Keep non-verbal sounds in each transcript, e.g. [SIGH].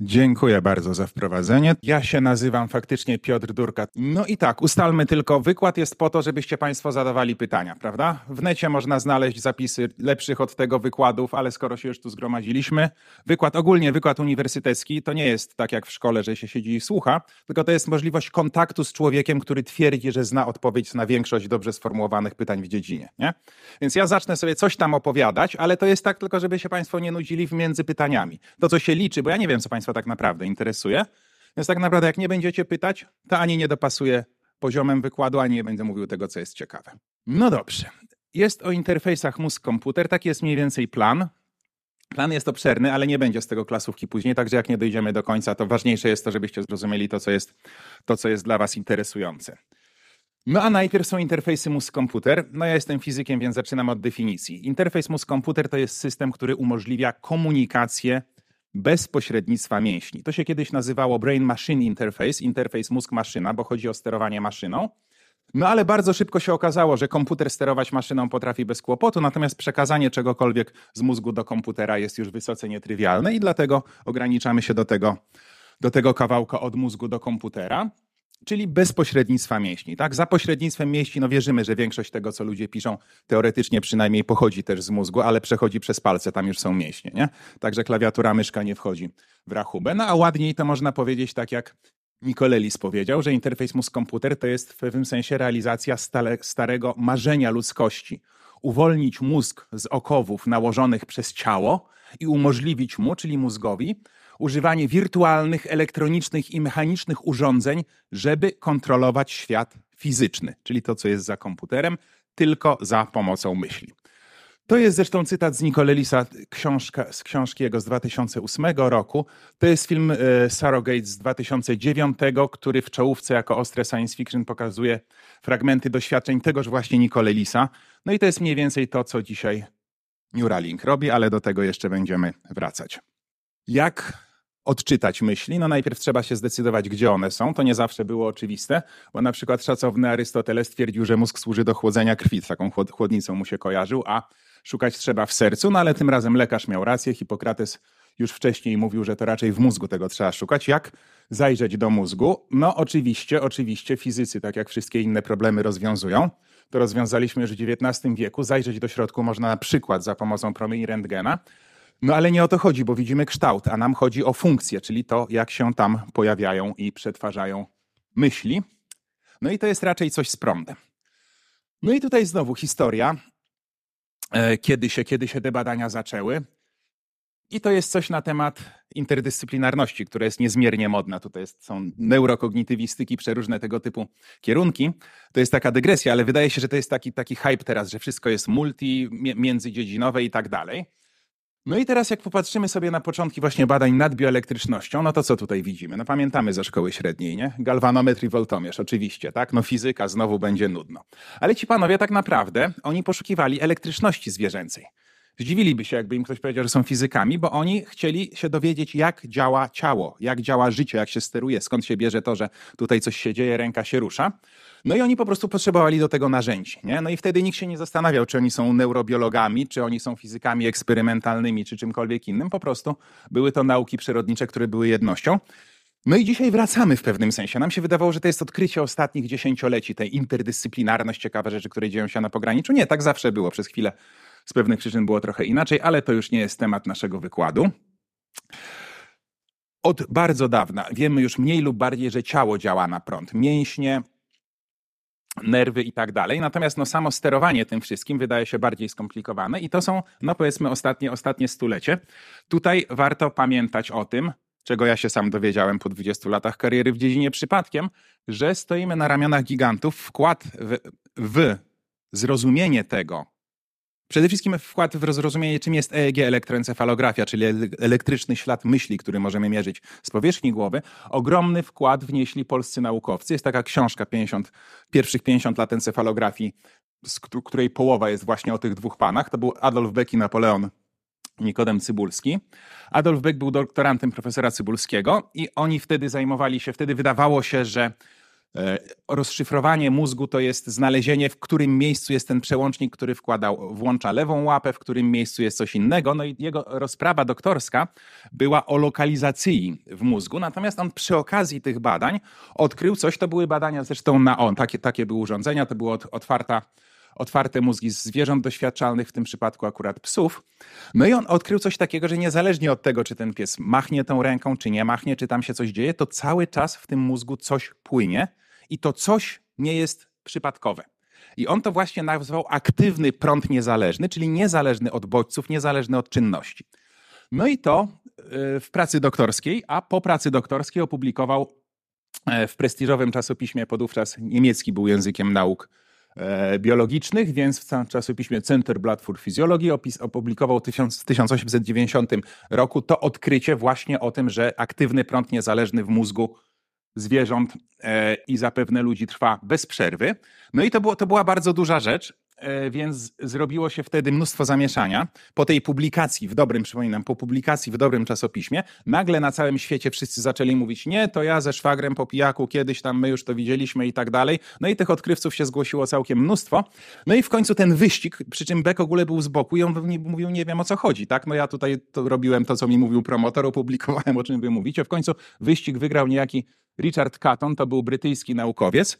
Dziękuję bardzo za wprowadzenie. Ja się nazywam faktycznie Piotr Durka. No i tak, ustalmy tylko, wykład jest po to, żebyście Państwo zadawali pytania, prawda? W necie można znaleźć zapisy lepszych od tego wykładów, ale skoro się już tu zgromadziliśmy, wykład ogólnie, wykład uniwersytecki, to nie jest tak jak w szkole, że się siedzi i słucha, tylko to jest możliwość kontaktu z człowiekiem, który twierdzi, że zna odpowiedź na większość dobrze sformułowanych pytań w dziedzinie, nie? Więc ja zacznę sobie coś tam opowiadać, ale to jest tak tylko, żeby się Państwo nie nudzili między pytaniami. To, co się liczy, bo ja nie wiem, co Państwo Państwa tak naprawdę interesuje. Więc tak naprawdę, jak nie będziecie pytać, to ani nie dopasuje poziomem wykładu, ani nie będę mówił tego, co jest ciekawe. No dobrze. Jest o interfejsach mózg-komputer. Taki jest mniej więcej plan. Plan jest obszerny, ale nie będzie z tego klasówki później, także jak nie dojdziemy do końca, to ważniejsze jest to, żebyście zrozumieli to, co jest, to, co jest dla Was interesujące. No a najpierw są interfejsy mózg-komputer. No ja jestem fizykiem, więc zaczynam od definicji. Interfejs mózg-komputer to jest system, który umożliwia komunikację bez pośrednictwa mięśni. To się kiedyś nazywało Brain Machine Interface, interfejs mózg-maszyna, bo chodzi o sterowanie maszyną. No ale bardzo szybko się okazało, że komputer sterować maszyną potrafi bez kłopotu, natomiast przekazanie czegokolwiek z mózgu do komputera jest już wysoce nietrywialne i dlatego ograniczamy się do tego, do tego kawałka od mózgu do komputera czyli bez pośrednictwa mięśni. Tak? Za pośrednictwem mięśni no wierzymy, że większość tego, co ludzie piszą, teoretycznie przynajmniej pochodzi też z mózgu, ale przechodzi przez palce, tam już są mięśnie. Nie? Także klawiatura, myszka nie wchodzi w rachubę. No a ładniej to można powiedzieć tak jak Nicolelis powiedział, że interfejs mózg-komputer to jest w pewnym sensie realizacja stale, starego marzenia ludzkości. Uwolnić mózg z okowów nałożonych przez ciało i umożliwić mu, czyli mózgowi, używanie wirtualnych, elektronicznych i mechanicznych urządzeń, żeby kontrolować świat fizyczny, czyli to, co jest za komputerem, tylko za pomocą myśli. To jest zresztą cytat z Nicolelisa książka, z książki jego z 2008 roku. To jest film e, Surrogate z 2009, który w czołówce jako ostre science fiction pokazuje fragmenty doświadczeń tegoż właśnie Nicolelisa. No i to jest mniej więcej to, co dzisiaj Neuralink robi, ale do tego jeszcze będziemy wracać. Jak odczytać myśli, no najpierw trzeba się zdecydować, gdzie one są. To nie zawsze było oczywiste, bo na przykład szacowny Arystoteles stwierdził, że mózg służy do chłodzenia krwi, taką chłodnicą mu się kojarzył, a szukać trzeba w sercu, no ale tym razem lekarz miał rację, Hipokrates już wcześniej mówił, że to raczej w mózgu tego trzeba szukać. Jak zajrzeć do mózgu? No oczywiście, oczywiście fizycy, tak jak wszystkie inne problemy rozwiązują. To rozwiązaliśmy już w XIX wieku. Zajrzeć do środku można na przykład za pomocą promieni rentgena, no ale nie o to chodzi, bo widzimy kształt, a nam chodzi o funkcję, czyli to, jak się tam pojawiają i przetwarzają myśli. No i to jest raczej coś z prądem. No i tutaj znowu historia, e, kiedy się, kiedy się te badania zaczęły. I to jest coś na temat interdyscyplinarności, która jest niezmiernie modna. Tutaj jest, są neurokognitywistyki, przeróżne tego typu kierunki. To jest taka dygresja, ale wydaje się, że to jest taki, taki hype teraz, że wszystko jest multi, międzydziedzinowe i tak dalej. No i teraz jak popatrzymy sobie na początki właśnie badań nad bioelektrycznością, no to co tutaj widzimy? No pamiętamy ze szkoły średniej, nie? Galwanometr i woltomierz, oczywiście, tak? No fizyka znowu będzie nudno. Ale ci panowie tak naprawdę, oni poszukiwali elektryczności zwierzęcej. Zdziwiliby się, jakby im ktoś powiedział, że są fizykami, bo oni chcieli się dowiedzieć, jak działa ciało, jak działa życie, jak się steruje, skąd się bierze to, że tutaj coś się dzieje, ręka się rusza. No i oni po prostu potrzebowali do tego narzędzi. Nie? No i wtedy nikt się nie zastanawiał, czy oni są neurobiologami, czy oni są fizykami eksperymentalnymi, czy czymkolwiek innym. Po prostu były to nauki przyrodnicze, które były jednością. No i dzisiaj wracamy w pewnym sensie. Nam się wydawało, że to jest odkrycie ostatnich dziesięcioleci, tej interdyscyplinarność, ciekawe rzeczy, które dzieją się na pograniczu. Nie, tak zawsze było. Przez chwilę z pewnych przyczyn było trochę inaczej, ale to już nie jest temat naszego wykładu. Od bardzo dawna wiemy już mniej lub bardziej, że ciało działa na prąd. Mięśnie, nerwy i tak dalej. Natomiast no, samo sterowanie tym wszystkim wydaje się bardziej skomplikowane i to są, no powiedzmy, ostatnie, ostatnie stulecie. Tutaj warto pamiętać o tym, czego ja się sam dowiedziałem po 20 latach kariery w dziedzinie przypadkiem, że stoimy na ramionach gigantów. Wkład w, w zrozumienie tego, Przede wszystkim wkład w zrozumienie, czym jest EEG, elektroencefalografia, czyli elektryczny ślad myśli, który możemy mierzyć z powierzchni głowy. Ogromny wkład wnieśli polscy naukowcy. Jest taka książka 50, pierwszych 50 lat encefalografii, z której połowa jest właśnie o tych dwóch panach. To był Adolf Beck i Napoleon Nikodem Cybulski. Adolf Beck był doktorantem profesora Cybulskiego i oni wtedy zajmowali się, wtedy wydawało się, że rozszyfrowanie mózgu to jest znalezienie, w którym miejscu jest ten przełącznik, który wkładał, włącza lewą łapę, w którym miejscu jest coś innego. No i jego rozprawa doktorska była o lokalizacji w mózgu. Natomiast on przy okazji tych badań odkrył coś, to były badania zresztą na on, takie, takie były urządzenia, to była otwarta otwarte mózgi zwierząt doświadczalnych, w tym przypadku akurat psów. No i on odkrył coś takiego, że niezależnie od tego, czy ten pies machnie tą ręką, czy nie machnie, czy tam się coś dzieje, to cały czas w tym mózgu coś płynie i to coś nie jest przypadkowe. I on to właśnie nazwał aktywny prąd niezależny, czyli niezależny od bodźców, niezależny od czynności. No i to e, w pracy doktorskiej, a po pracy doktorskiej opublikował e, w prestiżowym czasopiśmie, podówczas niemiecki był językiem nauk biologicznych, więc w czasopiśmie Centerblatt für Physiology opublikował w 1890 roku to odkrycie właśnie o tym, że aktywny prąd niezależny w mózgu zwierząt e, i zapewne ludzi trwa bez przerwy. No i to, było, to była bardzo duża rzecz. E, więc zrobiło się wtedy mnóstwo zamieszania. Po tej publikacji, w dobrym, przypominam, po publikacji w dobrym czasopiśmie, nagle na całym świecie wszyscy zaczęli mówić, nie, to ja ze szwagrem po pijaku, kiedyś tam my już to widzieliśmy i tak dalej. No i tych odkrywców się zgłosiło całkiem mnóstwo. No i w końcu ten wyścig, przy czym Beck ogóle był z boku i on mówił, nie wiem o co chodzi, tak? No ja tutaj to robiłem to, co mi mówił promotor, opublikowałem, o czym wy mówicie. W końcu wyścig wygrał niejaki Richard Catton, to był brytyjski naukowiec,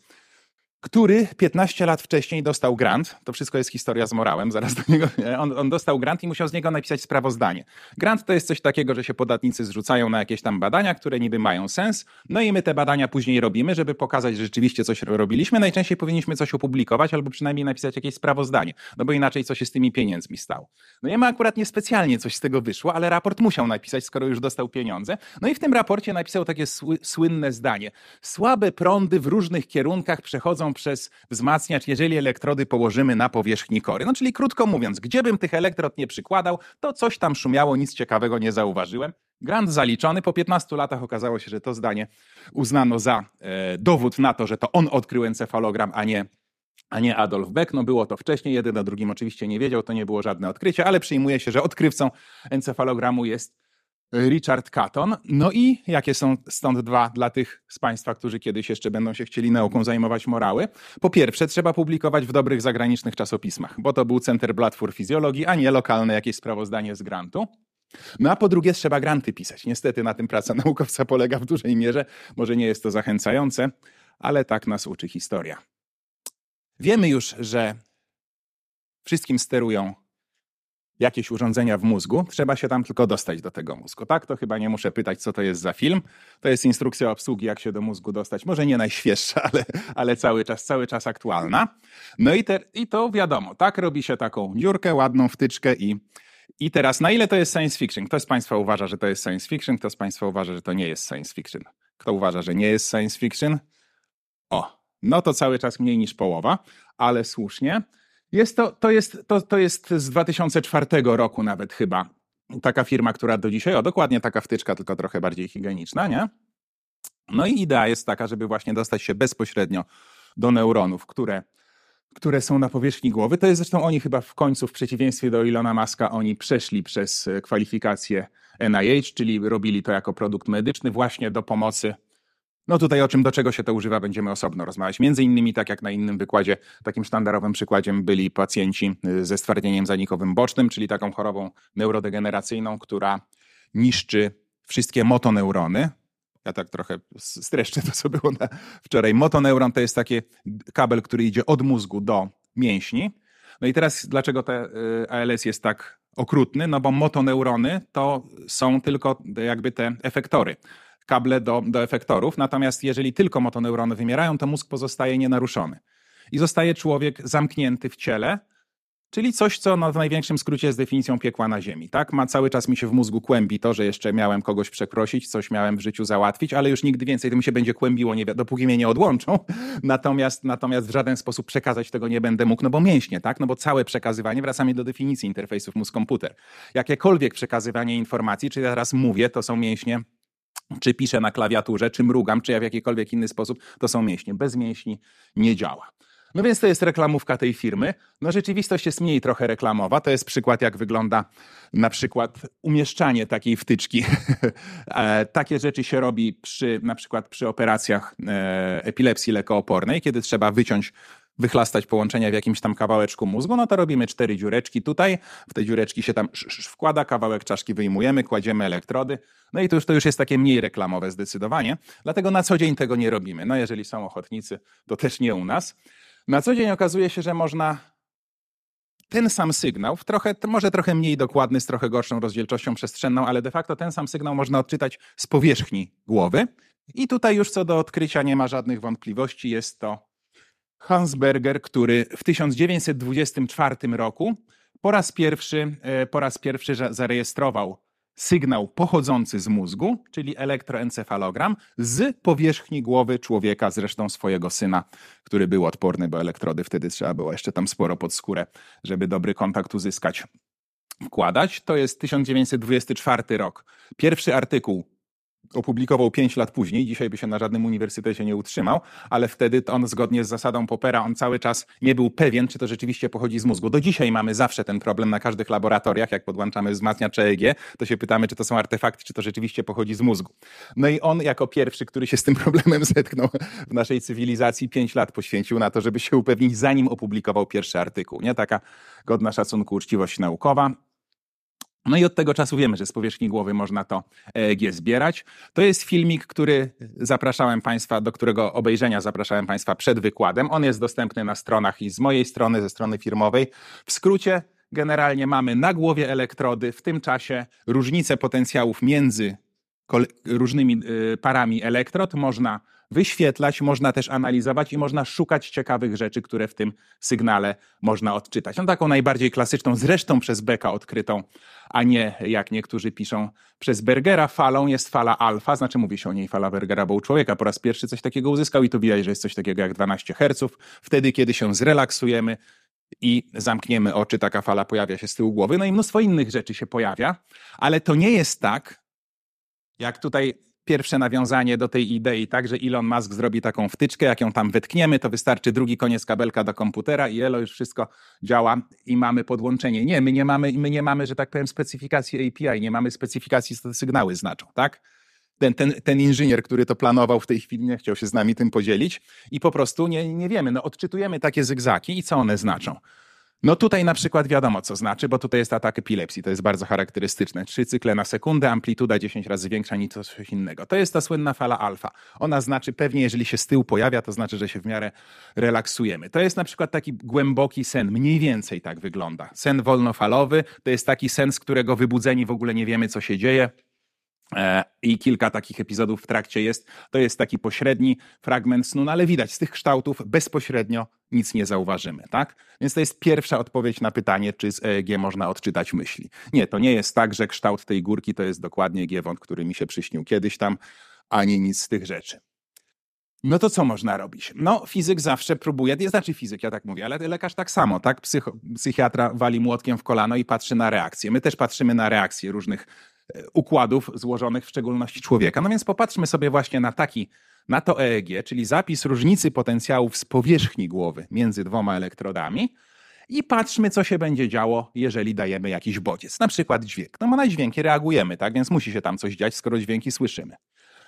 który 15 lat wcześniej dostał grant. To wszystko jest historia z morałem, zaraz do niego. On, on, dostał grant i musiał z niego napisać sprawozdanie. Grant to jest coś takiego, że się podatnicy zrzucają na jakieś tam badania, które niby mają sens, no i my te badania później robimy, żeby pokazać, że rzeczywiście coś robiliśmy. Najczęściej powinniśmy coś opublikować albo przynajmniej napisać jakieś sprawozdanie, no bo inaczej co się z tymi pieniędzmi stało. No ja ma akurat niespecjalnie coś z tego wyszło, ale raport musiał napisać, skoro już dostał pieniądze. No i w tym raporcie napisał takie sły, słynne zdanie. Słabe prądy w różnych kierunkach przechodzą przez wzmacniacz, jeżeli elektrody położymy na powierzchni kory. No czyli krótko mówiąc, gdzie bym tych elektrod nie przykładał, to coś tam szumiało, nic ciekawego nie zauważyłem. Grant zaliczony. Po 15 latach okazało się, że to zdanie uznano za e, dowód na to, że to on odkrył encefalogram, a nie, a nie Adolf Beck. No było to wcześniej, jeden o drugim oczywiście nie wiedział, to nie było żadne odkrycie, ale przyjmuje się, że odkrywcą encefalogramu jest Richard Catton. No i jakie są stąd dwa dla tych z Państwa, którzy kiedyś jeszcze będą się chcieli nauką zajmować morały? Po pierwsze, trzeba publikować w dobrych zagranicznych czasopismach, bo to był Centerblatt für Fizjologii, a nie lokalne jakieś sprawozdanie z grantu. No a po drugie, trzeba granty pisać. Niestety na tym praca [LAUGHS] naukowca polega w dużej mierze. Może nie jest to zachęcające, ale tak nas uczy historia. Wiemy już, że wszystkim sterują jakieś urządzenia w mózgu, trzeba się tam tylko dostać do tego mózgu. Tak, to chyba nie muszę pytać, co to jest za film. To jest instrukcja obsługi, jak się do mózgu dostać. Może nie najświeższa, [LAUGHS] ale, ale cały czas, cały czas aktualna. No i, te, i to wiadomo, tak robi się taką dziurkę, ładną wtyczkę i, i teraz na ile to jest science fiction? Kto z Państwa uważa, że to jest science fiction? Kto z Państwa uważa, że to nie jest science fiction? Kto uważa, że nie jest science fiction? O, no to cały czas mniej niż połowa, ale słusznie. Jest to, to, jest, to, to jest z 2004 roku nawet chyba. Taka firma, która do dzisiaj, o dokładnie taka wtyczka, tylko trochę bardziej higieniczna, nie? No i idea jest taka, żeby właśnie dostać się bezpośrednio do neuronów, które, które są na powierzchni głowy. To jest zresztą oni chyba w końcu, w przeciwieństwie do Ilona Maska, oni przeszli przez kwalifikację NIH, czyli robili to jako produkt medyczny właśnie do pomocy no tutaj o czym, do czego się to używa, będziemy osobno rozmawiać. Między innymi, tak jak na innym wykładzie, takim sztandarowym przykładem byli pacjenci y, ze stwardnieniem zanikowym bocznym, czyli taką chorobą neurodegeneracyjną, która niszczy wszystkie motoneurony. Ja tak trochę streszczę to, co było na wczoraj. Motoneuron to jest taki kabel, który idzie od mózgu do mięśni. No i teraz dlaczego te y, ALS jest tak okrutny? No bo motoneurony to są tylko jakby te efektory kable do, do efektorów. Natomiast jeżeli tylko motoneurony wymierają, to mózg pozostaje nienaruszony. I zostaje człowiek zamknięty w ciele, czyli coś, co no, w największym skrócie jest definicją piekła na ziemi. Tak? Ma cały czas mi się w mózgu kłębi to, że jeszcze miałem kogoś przeprosić, coś miałem w życiu załatwić, ale już nigdy więcej to mi się będzie kłębiło, nie, dopóki mnie nie odłączą. [LAUGHS] Natomiast, natomiast w żaden sposób przekazać tego nie będę mógł, no bo mięśnie, tak? No bo całe przekazywanie, wracamy do definicji interfejsów mózg-komputer. Jakiekolwiek przekazywanie informacji, czy ja teraz mówię, to są mięśnie czy piszę na klawiaturze, czy mrugam, czy ja w jakikolwiek inny sposób, to są mięśnie. Bez mięśni nie działa. No więc to jest reklamówka tej firmy. No rzeczywistość jest mniej trochę reklamowa. To jest przykład, jak wygląda na przykład umieszczanie takiej wtyczki. [LAUGHS] E, takie rzeczy się robi przy, na przykład przy operacjach e, epilepsji lekoopornej, kiedy trzeba wyciąć wychlastać połączenia w jakimś tam kawałeczku mózgu, no to robimy cztery dziureczki tutaj, w te dziureczki się tam wkłada, kawałek czaszki wyjmujemy, kładziemy elektrody, no i to już, to już jest takie mniej reklamowe zdecydowanie, dlatego na co dzień tego nie robimy. No jeżeli są ochotnicy, to też nie u nas. Na co dzień okazuje się, że można ten sam sygnał, w trochę, może trochę mniej dokładny, z trochę gorszą rozdzielczością przestrzenną, ale de facto ten sam sygnał można odczytać z powierzchni głowy. I tutaj już co do odkrycia nie ma żadnych wątpliwości. Jest to Hans Berger, który w 1924 roku po raz pierwszy, e, po raz pierwszy zarejestrował sygnał pochodzący z mózgu, czyli elektroencefalogram, z powierzchni głowy człowieka, zresztą swojego syna, który był odporny, bo elektrody wtedy trzeba było jeszcze tam sporo pod skórę, żeby dobry kontakt uzyskać, wkładać. To jest 1924 rok. Pierwszy artykuł opublikował 5 lat później, dzisiaj by się na żadnym uniwersytecie nie utrzymał, ale wtedy on zgodnie z zasadą Popera, on cały czas nie był pewien, czy to rzeczywiście pochodzi z mózgu. Do dzisiaj mamy zawsze ten problem na każdych laboratoriach, jak podłączamy wzmacniacz EEG, to się pytamy, czy to są artefakty, czy to rzeczywiście pochodzi z mózgu. No i on jako pierwszy, który się z tym problemem [LAUGHS] zetknął w naszej cywilizacji, 5 lat poświęcił na to, żeby się upewnić, zanim opublikował pierwszy artykuł. Nie taka godna szacunku uczciwość naukowa. No i od tego czasu wiemy, że z powierzchni głowy można to EEG zbierać. To jest filmik, który zapraszałem Państwa, do którego obejrzenia zapraszałem Państwa przed wykładem. On jest dostępny na stronach i z mojej strony, ze strony firmowej. W skrócie, generalnie mamy na głowie elektrody, w tym czasie różnice potencjałów między różnymi y, parami elektrod można wyświetlać, można też analizować i można szukać ciekawych rzeczy, które w tym sygnale można odczytać. No taką najbardziej klasyczną, zresztą przez Becka odkrytą, a nie jak niektórzy piszą przez Bergera falą jest fala alfa, znaczy mówi się o niej fala Bergera, bo u człowieka po raz pierwszy coś takiego uzyskał i tu widać, że jest coś takiego jak 12 Hz. Wtedy, kiedy się zrelaksujemy, i zamkniemy oczy, taka fala pojawia się z tyłu głowy. No i mnóstwo innych rzeczy się pojawia, ale to nie jest tak, jak tutaj pierwsze nawiązanie do tej idei, tak, że Elon Musk zrobi taką wtyczkę, jak ją tam wetkniemy, to wystarczy drugi koniec kabelka do komputera i elo już wszystko działa i mamy podłączenie. Nie, my nie mamy, my nie mamy, że tak powiem, specyfikacji API, nie mamy specyfikacji, co te sygnały znaczą, tak? Ten, ten, ten inżynier, który to planował w tej chwili, nie chciał się z nami tym podzielić i po prostu nie, nie wiemy. No, odczytujemy takie zygzaki i co one znaczą. No tutaj na przykład wiadomo, co znaczy, bo tutaj jest atak epilepsji, to jest bardzo charakterystyczne. Trzy cykle na sekundę, amplituda 10 razy większa niż coś innego. To jest ta słynna fala alfa. Ona znaczy pewnie, jeżeli się z tyłu pojawia, to znaczy, że się w miarę relaksujemy. To jest na przykład taki głęboki sen, mniej więcej tak wygląda. Sen wolnofalowy to jest taki sen, z którego wybudzeni w ogóle nie wiemy, co się dzieje. E, I kilka takich epizodów w trakcie jest. To jest taki pośredni fragment snu, no ale widać, z tych kształtów bezpośrednio nic nie zauważymy, tak? Więc to jest pierwsza odpowiedź na pytanie, czy z EEG można odczytać myśli. Nie, to nie jest tak, że kształt tej górki to jest dokładnie giewont, który mi się przyśnił kiedyś tam, ani nic z tych rzeczy. No to co można robić? No, fizyk zawsze próbuje, nie znaczy fizyk, ja tak mówię, ale lekarz tak samo, tak? Psycho, psychiatra wali młotkiem w kolano i patrzy na reakcję. My też patrzymy na reakcje różnych układów złożonych w szczególności człowieka. No więc popatrzmy sobie właśnie na taki, na to EEG, czyli zapis różnicy potencjałów z powierzchni głowy między dwoma elektrodami i patrzmy, co się będzie działo, jeżeli dajemy jakiś bodziec, na przykład dźwięk. No bo na dźwięki reagujemy, tak? Więc musi się tam coś dziać, skoro dźwięki słyszymy.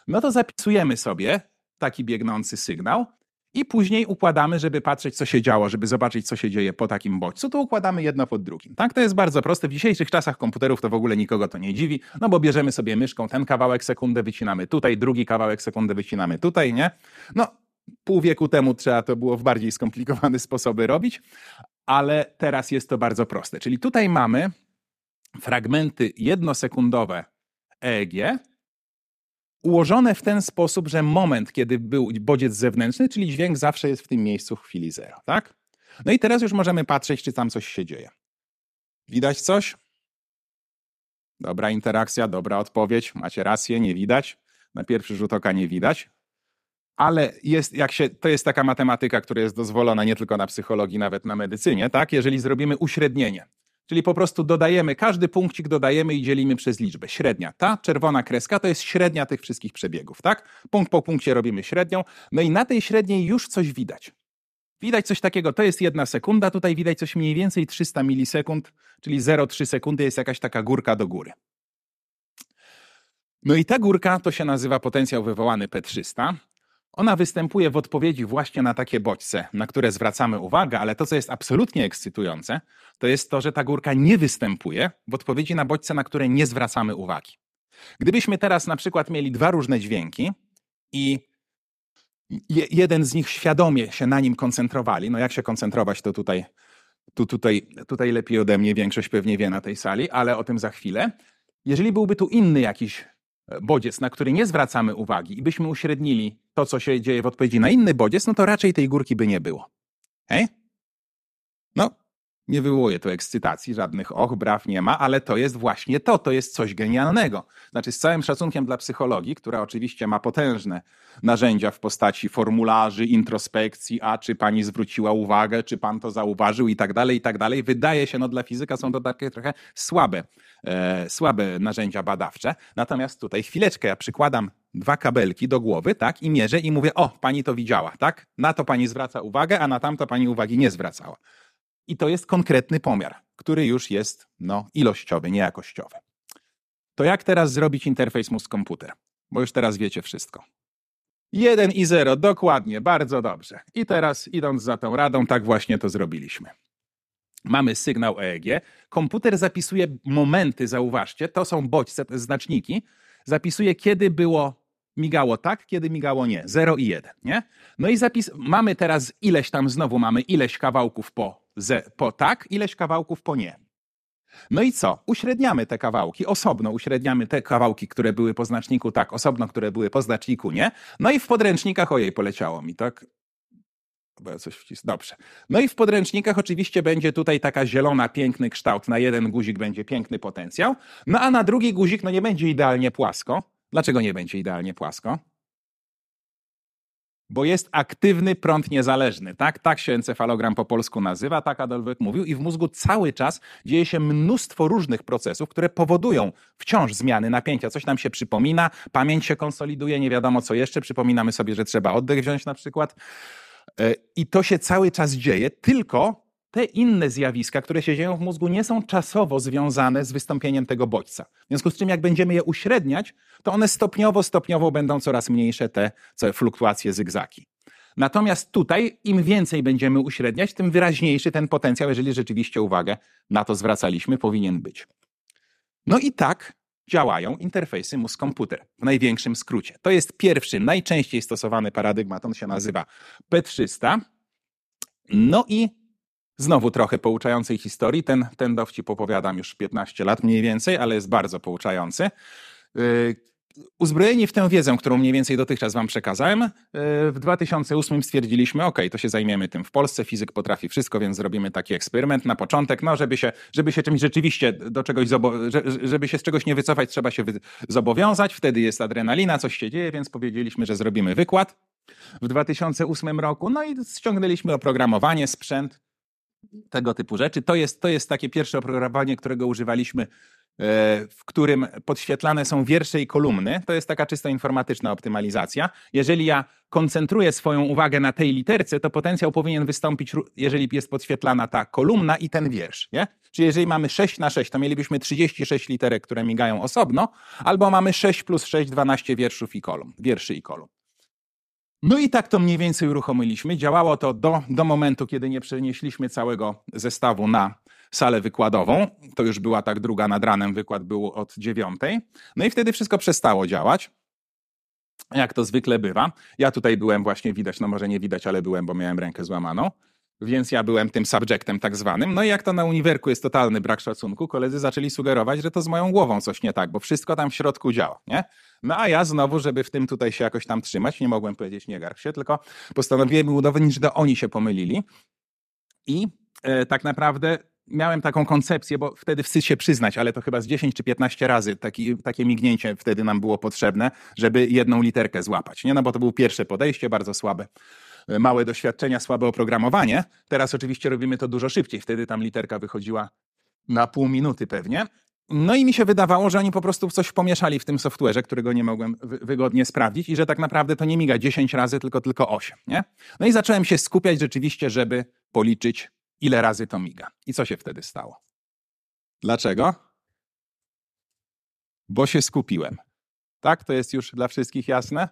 No to zapisujemy sobie taki biegnący sygnał i później układamy, żeby patrzeć, co się działo, żeby zobaczyć, co się dzieje po takim bodźcu, to układamy jedno pod drugim. Tak, to jest bardzo proste. W dzisiejszych czasach komputerów to w ogóle nikogo to nie dziwi, no bo bierzemy sobie myszką, ten kawałek sekundę wycinamy tutaj, drugi kawałek sekundę wycinamy tutaj, nie? No, pół wieku temu trzeba to było w bardziej skomplikowane [LAUGHS] sposoby robić, ale teraz jest to bardzo proste. Czyli tutaj mamy fragmenty jednosekundowe EEG, ułożone w ten sposób, że moment, kiedy był bodziec zewnętrzny, czyli dźwięk zawsze jest w tym miejscu w chwili zero, tak? No i teraz już możemy patrzeć, czy tam coś się dzieje. Widać coś? Dobra interakcja, dobra odpowiedź, macie rację, nie widać. Na pierwszy rzut oka nie widać. Ale jest, jak się, to jest taka matematyka, która jest dozwolona nie tylko na psychologii, nawet na medycynie, tak? Jeżeli zrobimy uśrednienie, Czyli po prostu dodajemy, każdy punkcik dodajemy i dzielimy przez liczbę. Średnia. Ta czerwona kreska to jest średnia tych wszystkich przebiegów, tak? Punkt po punkcie robimy średnią, no i na tej średniej już coś widać. Widać coś takiego, to jest jedna sekunda, tutaj widać coś mniej więcej 300 milisekund, czyli 0,3 sekundy jest jakaś taka górka do góry. No i ta górka to się nazywa potencjał wywołany P300. Ona występuje w odpowiedzi właśnie na takie bodźce, na które zwracamy uwagę, ale to, co jest absolutnie ekscytujące, to jest to, że ta górka nie występuje w odpowiedzi na bodźce, na które nie zwracamy uwagi. Gdybyśmy teraz na przykład mieli dwa różne dźwięki i jeden z nich świadomie się na nim koncentrowali, no jak się koncentrować, to tutaj, tu, tutaj, tutaj lepiej ode mnie większość pewnie wie na tej sali, ale o tym za chwilę. Jeżeli byłby tu inny jakiś bodziec, na który nie zwracamy uwagi i byśmy uśrednili to, co się dzieje w odpowiedzi na inny bodziec, no to raczej tej górki by nie było. Hej? No, nie wywołuje to ekscytacji, żadnych och, braw nie ma, ale to jest właśnie to, to jest coś genialnego. Znaczy, z całym szacunkiem dla psychologii, która oczywiście ma potężne narzędzia w postaci formularzy, introspekcji, a czy pani zwróciła uwagę, czy pan to zauważył i tak dalej, i tak dalej. Wydaje się, no dla fizyka są to takie trochę słabe, e, słabe narzędzia badawcze. Natomiast tutaj chwileczkę, ja przykładam dwa kabelki do głowy, tak, i mierzę i mówię, o, pani to widziała, tak? Na to pani zwraca uwagę, a na tamto pani uwagi nie zwracała. I to jest konkretny pomiar, który już jest no, ilościowy, nie jakościowy. To jak teraz zrobić interfejs mózg-komputer? Bo już teraz wiecie wszystko. 1 i 0, dokładnie, bardzo dobrze. I teraz idąc za tą radą, tak właśnie to zrobiliśmy. Mamy sygnał EEG. Komputer zapisuje momenty, zauważcie, to są bodźce, te znaczniki. Zapisuje, kiedy było migało tak, kiedy migało nie. 0 i 1, nie? No i zapis, mamy teraz ileś tam, znowu mamy ileś kawałków po, ze, po tak, ileś kawałków po nie. No i co? Uśredniamy te kawałki, osobno uśredniamy te kawałki, które były po znaczniku tak, osobno, które były po znaczniku nie. No i w podręcznikach, ojej, poleciało mi, tak? Bo ja coś. Dobrze. No i w podręcznikach oczywiście będzie tutaj taka zielona, piękny kształt. Na jeden guzik będzie piękny potencjał, no a na drugi guzik no nie będzie idealnie płasko. Dlaczego nie będzie idealnie płasko? Bo jest aktywny prąd niezależny, tak? Tak się encefalogram po polsku nazywa, tak Adolfek mówił, i w mózgu cały czas dzieje się mnóstwo różnych procesów, które powodują wciąż zmiany napięcia. Coś nam się przypomina, pamięć się konsoliduje, nie wiadomo co jeszcze. Przypominamy sobie, że trzeba oddech wziąć na przykład. E, I to się cały czas dzieje, tylko te inne zjawiska, które się dzieją w mózgu, nie są czasowo związane z wystąpieniem tego bodźca. W związku z czym, jak będziemy je uśredniać, to one stopniowo, stopniowo będą coraz mniejsze te fluktuacje zygzaki. Natomiast tutaj, im więcej będziemy uśredniać, tym wyraźniejszy ten potencjał, jeżeli rzeczywiście uwagę na to zwracaliśmy, powinien być. No i tak działają interfejsy mózg-komputer w największym skrócie. To jest pierwszy, najczęściej stosowany paradygmat, on się nazywa P300. No i Znowu trochę pouczającej historii. Ten, ten dowcip opowiadam już 15 lat mniej więcej, ale jest bardzo pouczający. Yy, uzbrojeni w tę wiedzę, którą mniej więcej dotychczas wam przekazałem, yy, w 2008 stwierdziliśmy, ok, to się zajmiemy tym w Polsce, fizyk potrafi wszystko, więc zrobimy taki eksperyment na początek, no żeby się, żeby się czymś rzeczywiście do czegoś, żeby się z czegoś nie wycofać, trzeba się zobowiązać, wtedy jest adrenalina, coś się dzieje, więc powiedzieliśmy, że zrobimy wykład w 2008 roku, no i ściągnęliśmy oprogramowanie, sprzęt, tego typu rzeczy. To jest, to jest takie pierwsze oprogramowanie, którego używaliśmy, e, w którym podświetlane są wiersze i kolumny. To jest taka czysto informatyczna optymalizacja. Jeżeli ja koncentruję swoją uwagę na tej literce, to potencjał powinien wystąpić, jeżeli jest podświetlana ta kolumna i ten wiersz. Nie? Czyli jeżeli mamy 6 na 6, to mielibyśmy 36 literek, które migają osobno, albo mamy 6 plus 6, 12 wierszów i kolumn, wierszy i kolumn. No i tak to mniej więcej uruchomiliśmy. Działało to do, do momentu, kiedy nie przenieśliśmy całego zestawu na salę wykładową. To już była tak druga nad ranem, wykład był od dziewiątej. No i wtedy wszystko przestało działać. Jak to zwykle bywa. Ja tutaj byłem właśnie widać, no może nie widać, ale byłem, bo miałem rękę złamaną. Więc ja byłem tym subjectem tak zwanym. No i jak to na uniwerku jest totalny brak szacunku, koledzy zaczęli sugerować, że to z moją głową coś nie tak, bo wszystko tam w środku działa, nie? No a ja znowu, żeby w tym tutaj się jakoś tam trzymać, nie mogłem powiedzieć nie garb się, tylko postanowiłem udowodnić, że to oni się pomylili. I e, tak naprawdę miałem taką koncepcję, bo wtedy wstyd się przyznać, ale to chyba z 10 czy 15 razy taki, takie mignięcie wtedy nam było potrzebne, żeby jedną literkę złapać. Nie? No bo to było pierwsze podejście, bardzo słabe e, małe doświadczenia, słabe oprogramowanie. Teraz oczywiście robimy to dużo szybciej. Wtedy tam literka wychodziła na pół minuty pewnie. No i mi się wydawało, że oni po prostu coś pomieszali w tym software'ze, którego nie mogłem wygodnie sprawdzić i że tak naprawdę to nie miga 10 razy, tylko tylko 8, nie? No i zacząłem się skupiać rzeczywiście, żeby policzyć, ile razy to miga. I co się wtedy stało? Dlaczego? Bo się skupiłem. Tak? To jest już dla wszystkich jasne?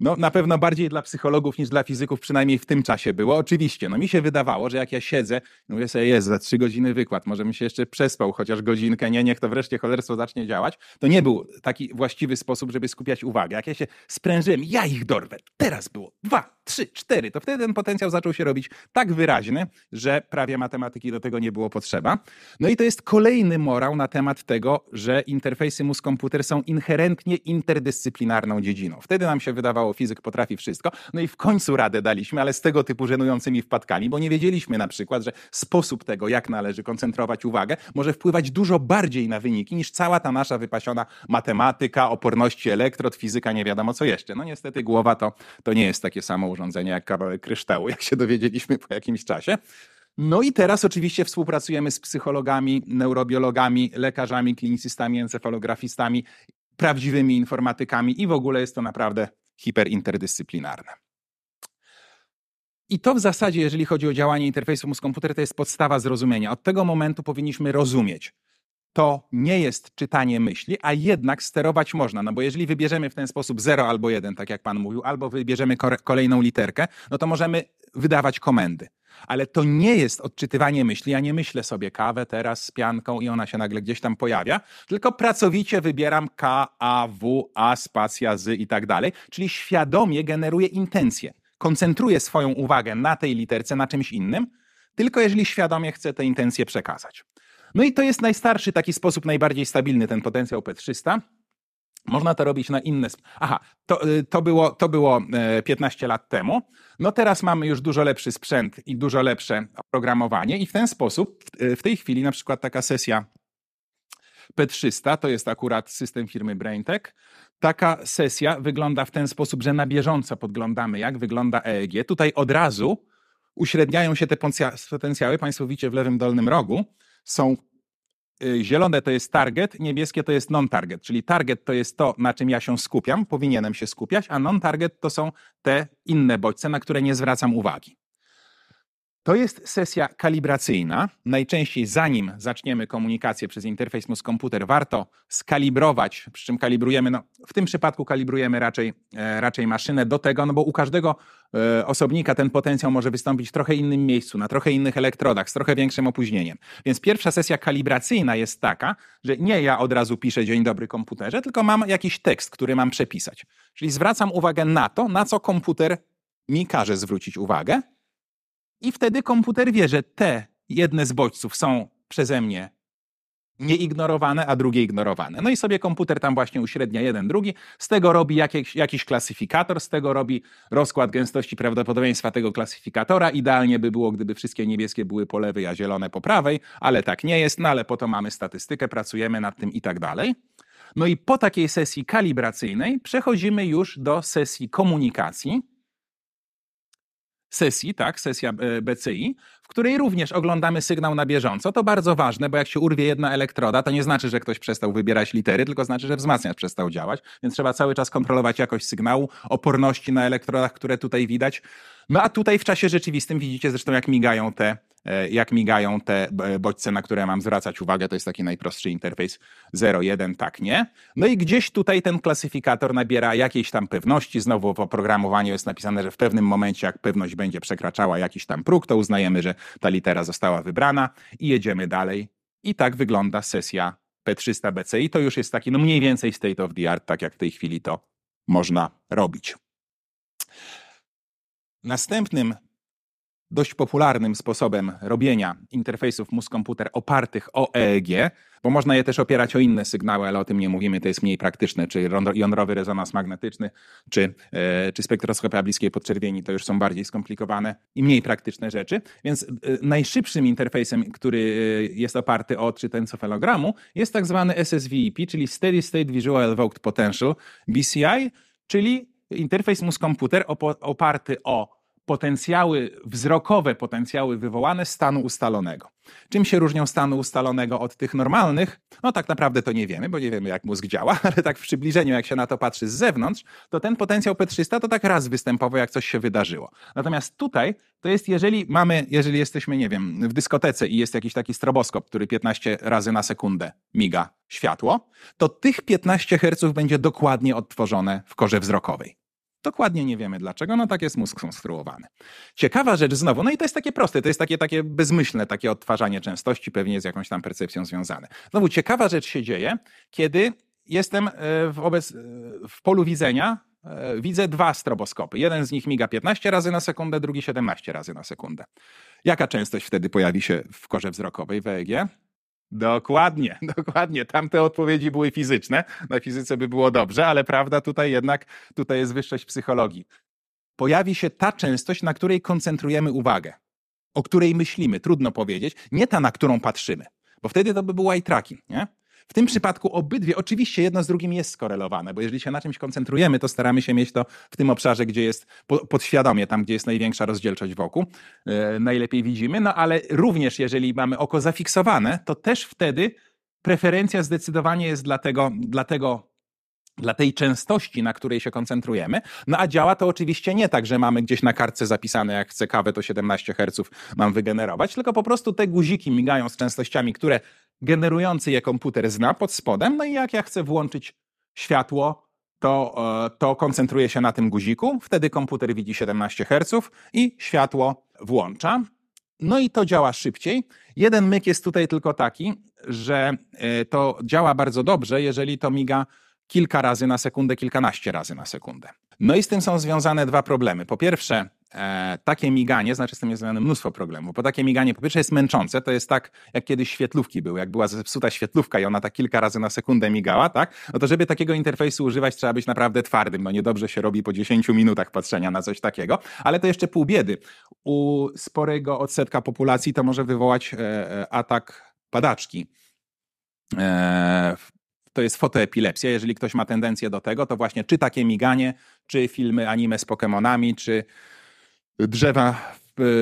No, na pewno bardziej dla psychologów niż dla fizyków, przynajmniej w tym czasie było. Oczywiście, no mi się wydawało, że jak ja siedzę, mówię sobie, jest za trzy godziny wykład, może mi się jeszcze przespał chociaż godzinkę, nie, niech to wreszcie cholerstwo zacznie działać. To nie był taki właściwy sposób, żeby skupiać uwagę. Jak ja się sprężyłem, ja ich dorwę, teraz było dwa, trzy, cztery, to wtedy ten potencjał zaczął się robić tak wyraźny, że prawie matematyki do tego nie było potrzeba. No i to jest kolejny morał na temat tego, że interfejsy mózg-komputer są inherentnie interdyscyplinarną dziedziną. Wtedy nam się wydawało, fizyk potrafi wszystko. No i w końcu radę daliśmy, ale z tego typu żenującymi wpadkami, bo nie wiedzieliśmy na przykład, że sposób tego, jak należy koncentrować uwagę, może wpływać dużo bardziej na wyniki niż cała ta nasza wypasiona matematyka, oporności elektrod, fizyka, nie wiadomo co jeszcze. No niestety głowa to, to nie jest takie samo urządzenie jak kawałek kryształu, jak się dowiedzieliśmy po jakimś czasie. No i teraz oczywiście współpracujemy z psychologami, neurobiologami, lekarzami, klinicystami, encefalografistami, prawdziwymi informatykami i w ogóle jest to naprawdę hiperinterdyscyplinarne. I to w zasadzie, jeżeli chodzi o działanie interfejsu mózg-komputer, to jest podstawa zrozumienia. Od tego momentu powinniśmy rozumieć. To nie jest czytanie myśli, a jednak sterować można. No bo jeżeli wybierzemy w ten sposób 0 albo 1, tak jak pan mówił, albo wybierzemy kolejną literkę, no to możemy wydawać komendy. Ale to nie jest odczytywanie myśli. Ja nie myślę sobie kawę teraz z pianką i ona się nagle gdzieś tam pojawia, tylko pracowicie wybieram K, A, W, A, spacja, Z i tak dalej, czyli świadomie generuję intencję. Koncentruję swoją uwagę na tej literce, na czymś innym, tylko jeżeli świadomie chcę tę intencję przekazać. No i to jest najstarszy taki sposób, najbardziej stabilny, ten potencjał P300. Można to robić na inne. Aha, to, y, to, było, to było 15 e, lat temu. No teraz mamy już dużo lepszy sprzęt i dużo lepsze oprogramowanie, i w ten sposób w tej chwili na przykład taka sesja P300, to jest akurat system firmy BrainTech. Taka sesja wygląda w ten sposób, że na bieżąco podglądamy, jak wygląda EEG. Tutaj od razu uśredniają się te potencjały. Państwo widzicie w lewym dolnym rogu. Są Y, zielone to jest target, niebieskie to jest non-target, czyli target to jest to, na czym ja się skupiam, powinienem się skupiać, a non-target to są te inne bodźce, na które nie zwracam uwagi. To jest sesja kalibracyjna. Najczęściej zanim zaczniemy komunikację przez interfejs mózg-komputer, warto skalibrować, przy czym kalibrujemy, no, w tym przypadku kalibrujemy raczej, e, raczej maszynę do tego, no bo u każdego e, osobnika ten potencjał może wystąpić w trochę innym miejscu, na trochę innych elektrodach, z trochę większym opóźnieniem. Więc pierwsza sesja kalibracyjna jest taka, że nie ja od razu piszę dzień dobry komputerze, tylko mam jakiś tekst, który mam przepisać. Czyli zwracam uwagę na to, na co komputer mi każe zwrócić uwagę, i wtedy komputer wie, że te jedne z bodźców są przeze mnie nieignorowane, a drugie ignorowane. No i sobie komputer tam właśnie uśrednia jeden, drugi, z tego robi jakiś, jakiś klasyfikator, z tego robi rozkład gęstości prawdopodobieństwa tego klasyfikatora. Idealnie by było, gdyby wszystkie niebieskie były po lewej, a zielone po prawej, ale tak nie jest, no ale po to mamy statystykę, pracujemy nad tym i tak dalej. No i po takiej sesji kalibracyjnej przechodzimy już do sesji komunikacji, sesji, tak, sesja e, BCI, w której również oglądamy sygnał na bieżąco. To bardzo ważne, bo jak się urwie jedna elektroda, to nie znaczy, że ktoś przestał wybierać litery, tylko znaczy, że wzmacniacz przestał działać, więc trzeba cały czas kontrolować jakość sygnału, oporności na elektrodach, które tutaj widać. No a tutaj w czasie rzeczywistym widzicie zresztą, jak migają te jak migają te e, bodźce, na które mam zwracać uwagę. To jest taki najprostszy interfejs 0,1, tak, nie? No i gdzieś tutaj ten klasyfikator nabiera jakiejś tam pewności. Znowu w oprogramowaniu jest napisane, że w pewnym momencie, jak pewność będzie przekraczała jakiś tam próg, to uznajemy, że ta litera została wybrana i jedziemy dalej. I tak wygląda sesja P300 BCI. To już jest taki, no mniej więcej state of the art, tak jak w tej chwili to można robić. Następnym dość popularnym sposobem robienia interfejsów mózg-komputer opartych o EEG, bo można je też opierać o inne sygnały, ale o tym nie mówimy, to jest mniej praktyczne, czy jądrowy rezonans magnetyczny, czy, e, czy spektroskopia bliskiej podczerwieni, to już są bardziej skomplikowane i mniej praktyczne rzeczy. Więc e, najszybszym interfejsem, który e, jest oparty o odczyt jest tak zwany SSVEP, czyli Steady State Visual Evoked Potential, BCI, czyli interfejs mózg-komputer oparty o potencjały wzrokowe, potencjały wywołane stanu ustalonego. Czym się różnią stanu ustalonego od tych normalnych? No tak naprawdę to nie wiemy, bo nie wiemy jak mózg działa, [LAUGHS] ale tak w przybliżeniu, jak się na to patrzy z zewnątrz, to ten potencjał P300 to tak raz występował, jak coś się wydarzyło. Natomiast tutaj to jest, jeżeli mamy, jeżeli jesteśmy, nie wiem, w dyskotece i jest jakiś taki stroboskop, który 15 razy na sekundę miga światło, to tych 15 Hz będzie dokładnie odtworzone w korze wzrokowej. Dokładnie nie wiemy dlaczego, no tak jest mózg skonstruowany. Ciekawa rzecz znowu, no i to jest takie proste, to jest takie, takie bezmyślne, takie odtwarzanie częstości, pewnie z jakąś tam percepcją związane. Znowu ciekawa rzecz się dzieje, kiedy jestem e, wobec, e, w polu widzenia, e, widzę dwa stroboskopy. Jeden z nich miga 15 razy na sekundę, drugi 17 razy na sekundę. Jaka częstość wtedy pojawi się w korze wzrokowej w EEG? Dokładnie, [LAUGHS] dokładnie. Tamte odpowiedzi były fizyczne. Na fizyce by było dobrze, ale prawda tutaj jednak, tutaj jest wyższość psychologii. Pojawi się ta częstość, na której koncentrujemy uwagę, o której myślimy, trudno powiedzieć, nie ta, na którą patrzymy, bo wtedy to by był eye tracking, nie? W tym przypadku obydwie, oczywiście jedno z drugim jest skorelowane, bo jeżeli się na czymś koncentrujemy, to staramy się mieć to w tym obszarze, gdzie jest podświadomie, tam gdzie jest największa rozdzielczość wokół, yy, najlepiej widzimy, no ale również jeżeli mamy oko zafiksowane, to też wtedy preferencja zdecydowanie jest dla tego, dla tego dla tej częstości, na której się koncentrujemy. No a działa to oczywiście nie tak, że mamy gdzieś na kartce zapisane, jak chcę kawę, to 17 Hz mam wygenerować, tylko po prostu te guziki migają z częstościami, które generujący je komputer zna pod spodem. No i jak ja chcę włączyć światło, to, e, to koncentruję się na tym guziku. Wtedy komputer widzi 17 Hz i światło włącza. No i to działa szybciej. Jeden myk jest tutaj tylko taki, że e, to działa bardzo dobrze, jeżeli to miga kilka razy na sekundę, kilkanaście razy na sekundę. No i z tym są związane dwa problemy. Po pierwsze, e, takie miganie, znaczy z tym jest związane mnóstwo problemów, bo takie miganie po pierwsze jest męczące, to jest tak, jak kiedyś świetlówki były, jak była zepsuta świetlówka i ona tak kilka razy na sekundę migała, tak? No to żeby takiego interfejsu używać, trzeba być naprawdę twardym, no niedobrze się robi po 10 minutach patrzenia na coś takiego, ale to jeszcze pół biedy. U sporego odsetka populacji to może wywołać e, e atak padaczki. E, to jest fotoepilepsja. Jeżeli ktoś ma tendencję do tego, to właśnie czy takie miganie, czy filmy anime z Pokémonami, czy drzewa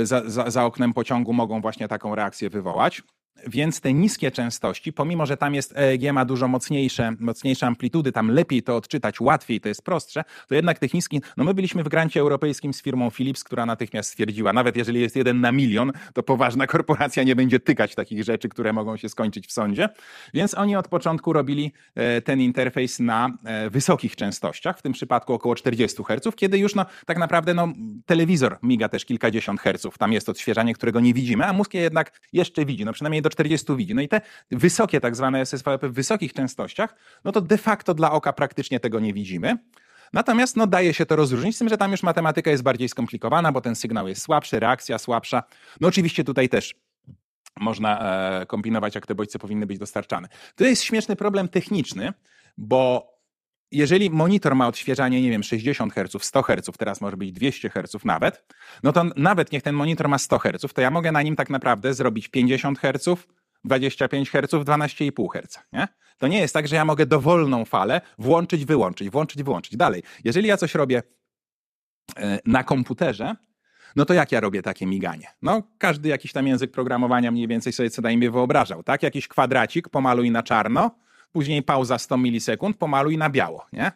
za, za, za oknem pociągu mogą właśnie taką reakcję wywołać. Więc te niskie częstości, pomimo że tam jest EEG ma dużo mocniejsze, mocniejsze amplitudy, tam lepiej to odczytać, łatwiej, to jest prostsze, to jednak tych niskich, no my byliśmy w grancie europejskim z firmą Philips, która natychmiast stwierdziła, nawet jeżeli jest jeden na milion, to poważna [LAUGHS] korporacja nie będzie tykać takich rzeczy, które mogą się skończyć w sądzie. Więc oni od początku robili e, ten interfejs na e, wysokich częstościach, w tym przypadku około 40 Hz, kiedy już no, tak naprawdę no, telewizor miga też kilkadziesiąt herców, tam jest odświeżanie, którego nie widzimy, a mózg je jednak jeszcze widzi, no przynajmniej do 40 widzi. No i te wysokie tak zwane SSVP w wysokich częstościach, no to de facto dla oka praktycznie tego nie widzimy. Natomiast no, daje się to rozróżnić, z tym, że tam już matematyka jest bardziej skomplikowana, bo ten sygnał jest słabszy, reakcja słabsza. No oczywiście tutaj też można e, kombinować, jak te bodźce powinny być dostarczane. To jest śmieszny problem techniczny, bo jeżeli monitor ma odświeżanie, nie wiem, 60 Hz, 100 Hz, teraz może być 200 Hz nawet, no to nawet niech ten monitor ma 100 Hz, to ja mogę na nim tak naprawdę zrobić 50 Hz, 25 Hz, 12,5 Hz. Nie? To nie jest tak, że ja mogę dowolną falę włączyć, wyłączyć, włączyć, wyłączyć. Dalej, jeżeli ja coś robię e, na komputerze, no to jak ja robię takie miganie? No, każdy jakiś tam język programowania mniej więcej sobie co najmniej wyobrażał, tak? Jakiś kwadracik pomaluj na czarno, później pauza 100 milisekund, pomaluj na biało, nie?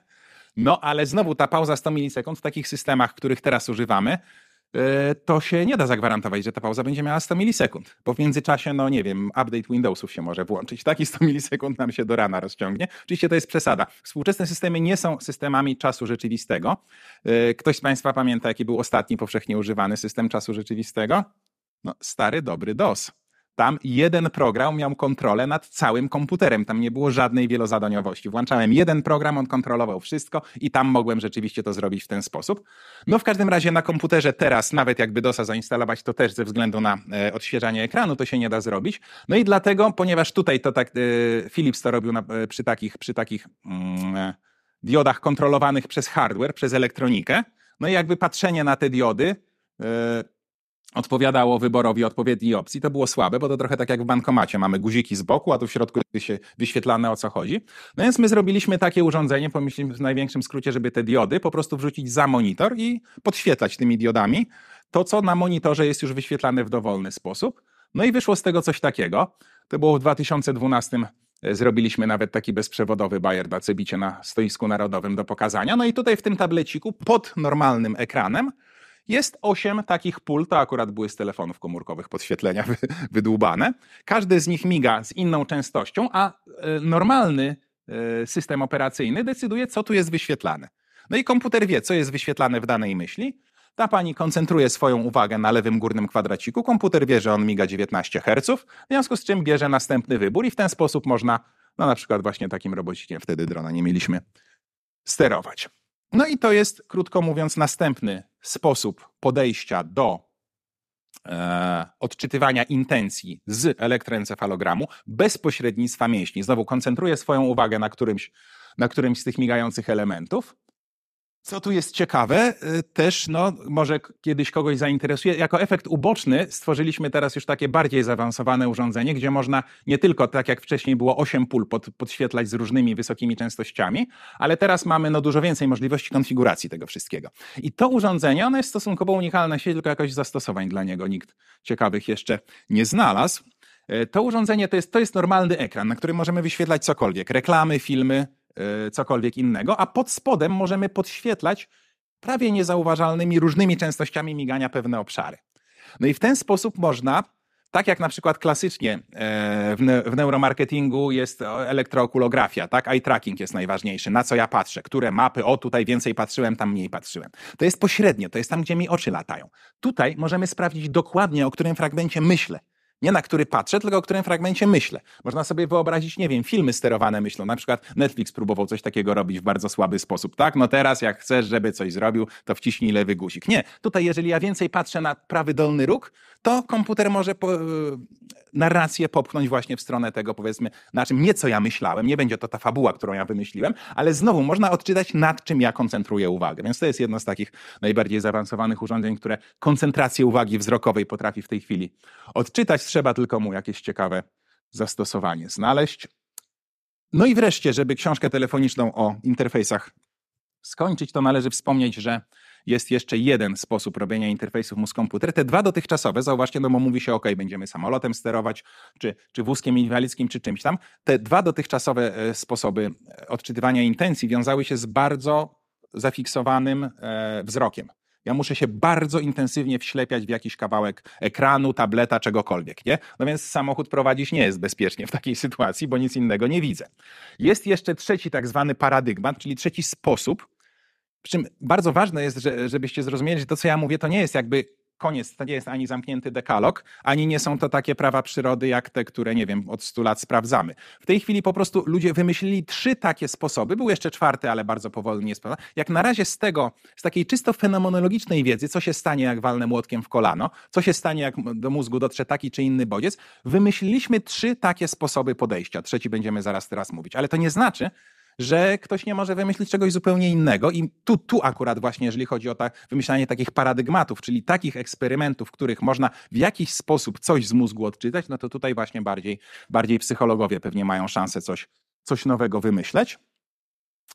No ale znowu ta pauza 100 milisekund w takich systemach, których teraz używamy, e, to się nie da zagwarantować, że ta pauza będzie miała 100 milisekund. Bo w międzyczasie, no nie wiem, update Windowsów się może włączyć. Taki 100 milisekund nam się do rana rozciągnie. Oczywiście to jest przesada. Współczesne systemy nie są systemami czasu rzeczywistego. E, ktoś z Państwa pamięta, jaki był ostatni powszechnie używany system czasu rzeczywistego? No, stary, dobry DOS. Tam jeden program miał kontrolę nad całym komputerem. Tam nie było żadnej wielozadaniowości. Włączałem jeden program, on kontrolował wszystko i tam mogłem rzeczywiście to zrobić w ten sposób. No w każdym razie na komputerze teraz, nawet jakby DOSa zainstalować, to też ze względu na e, odświeżanie ekranu to się nie da zrobić. No i dlatego, ponieważ tutaj to tak, e, Philips to robił na, e, przy takich, przy takich mm, e, diodach kontrolowanych przez hardware, przez elektronikę, no i jakby patrzenie na te diody, e, odpowiadało wyborowi odpowiedniej opcji, to było słabe, bo to trochę tak jak w bankomacie. Mamy guziki z boku, a tu w środku się wyświetlane o co chodzi. No więc my zrobiliśmy takie urządzenie, pomyślimy w największym skrócie, żeby te diody po prostu wrzucić za monitor i podświetlać tymi diodami to, co na monitorze jest już wyświetlane w dowolny sposób. No i wyszło z tego coś takiego. To było w 2012 e, Zrobiliśmy nawet taki bezprzewodowy bajer na Cebicie na stoisku narodowym do pokazania. No i tutaj w tym tableciku pod normalnym ekranem jest osiem takich pól, to akurat były z telefonów komórkowych podświetlenia wydłubane. Każdy z nich miga z inną częstością, a e, normalny e, system operacyjny decyduje, co tu jest wyświetlane. No i komputer wie, co jest wyświetlane w danej myśli. Ta pani koncentruje swoją uwagę na lewym górnym kwadraciku. Komputer wie, że on miga 19 Hz, w związku z czym bierze następny wybór i w ten sposób można, no na przykład właśnie takim robocikiem, wtedy drona nie mieliśmy, sterować. No i to jest, krótko mówiąc, następny sposób podejścia do e, odczytywania intencji z elektroencefalogramu bez pośrednictwa mięśni. Znowu koncentruję swoją uwagę na którymś, na którymś z tych migających elementów co tu jest ciekawe, y, też no, może kiedyś kogoś zainteresuje, jako efekt uboczny stworzyliśmy teraz już takie bardziej zaawansowane urządzenie, gdzie można nie tylko, tak jak wcześniej było, 8 pól pod, podświetlać z różnymi wysokimi częstościami, ale teraz mamy no, dużo więcej możliwości konfiguracji tego wszystkiego. I to urządzenie, ono jest stosunkowo unikalne, się tylko jakoś zastosowań dla niego nikt ciekawych jeszcze nie znalazł. Y, to urządzenie to jest, to jest normalny ekran, na którym możemy wyświetlać cokolwiek, reklamy, filmy, cokolwiek innego, a pod spodem możemy podświetlać prawie niezauważalnymi różnymi częstościami migania pewne obszary. No i w ten sposób można, tak jak na przykład klasycznie e, w neuromarketingu jest elektrookulografia, tak? Eye tracking jest najważniejszy, na co ja patrzę, które mapy, o tutaj więcej patrzyłem, tam mniej patrzyłem. To jest pośrednio, to jest tam, gdzie mi oczy latają. Tutaj możemy sprawdzić dokładnie, o którym fragmencie myślę nie na który patrzę, tylko o którym fragmencie myślę. Można sobie wyobrazić, nie wiem, filmy sterowane myślą. Na przykład Netflix próbował coś takiego robić w bardzo słaby sposób. Tak, no teraz jak chcesz, żeby coś zrobił, to wciśnij lewy guzik. Nie, tutaj jeżeli ja więcej patrzę na prawy dolny róg, to komputer może po, e, narrację popchnąć właśnie w stronę tego, powiedzmy, na czym nieco ja myślałem. Nie będzie to ta fabuła, którą ja wymyśliłem, ale znowu można odczytać, nad czym ja koncentruję uwagę. Więc to jest jedno z takich najbardziej zaawansowanych urządzeń, które koncentrację uwagi wzrokowej potrafi w tej chwili odczytać. Trzeba tylko mu jakieś ciekawe zastosowanie znaleźć. No i wreszcie, żeby książkę telefoniczną o interfejsach skończyć, to należy wspomnieć, że jest jeszcze jeden sposób robienia interfejsów mózg-komputer. Te dwa dotychczasowe, zauważcie, no bo mówi się, ok, będziemy samolotem sterować, czy, czy wózkiem inwalidzkim, czy czymś tam. Te dwa dotychczasowe e, sposoby e, odczytywania intencji wiązały się z bardzo zafiksowanym e, wzrokiem. Ja muszę się bardzo intensywnie wślepiać w jakiś kawałek ekranu, tableta, czegokolwiek, nie? No więc samochód prowadzić nie jest bezpiecznie w takiej [LAUGHS] sytuacji, bo nic innego nie widzę. Jest jeszcze trzeci tak zwany paradygmat, czyli trzeci sposób, przy czym bardzo ważne jest, że, żebyście zrozumieli, że to, co ja mówię, to nie jest jakby koniec, to nie jest ani zamknięty dekalog, ani nie są to takie prawa przyrody, jak te, które, nie wiem, od 100 lat sprawdzamy. W tej chwili po prostu ludzie wymyślili trzy takie sposoby, był jeszcze czwarty, ale bardzo powolnie jest Jak na razie z tego, z takiej czysto fenomenologicznej wiedzy, co się stanie, jak walnę młotkiem w kolano, co się stanie, jak do mózgu dotrze taki czy inny bodziec, wymyśliliśmy trzy takie sposoby podejścia. Trzeci będziemy zaraz teraz mówić, ale to nie znaczy, że ktoś nie może wymyślić czegoś zupełnie innego. I tu, tu akurat właśnie, jeżeli chodzi o ta, wymyślanie takich paradygmatów, czyli takich eksperymentów, w których można w jakiś sposób coś z mózgu odczytać, no to tutaj właśnie bardziej, bardziej psychologowie pewnie mają szansę coś, coś nowego wymyśleć.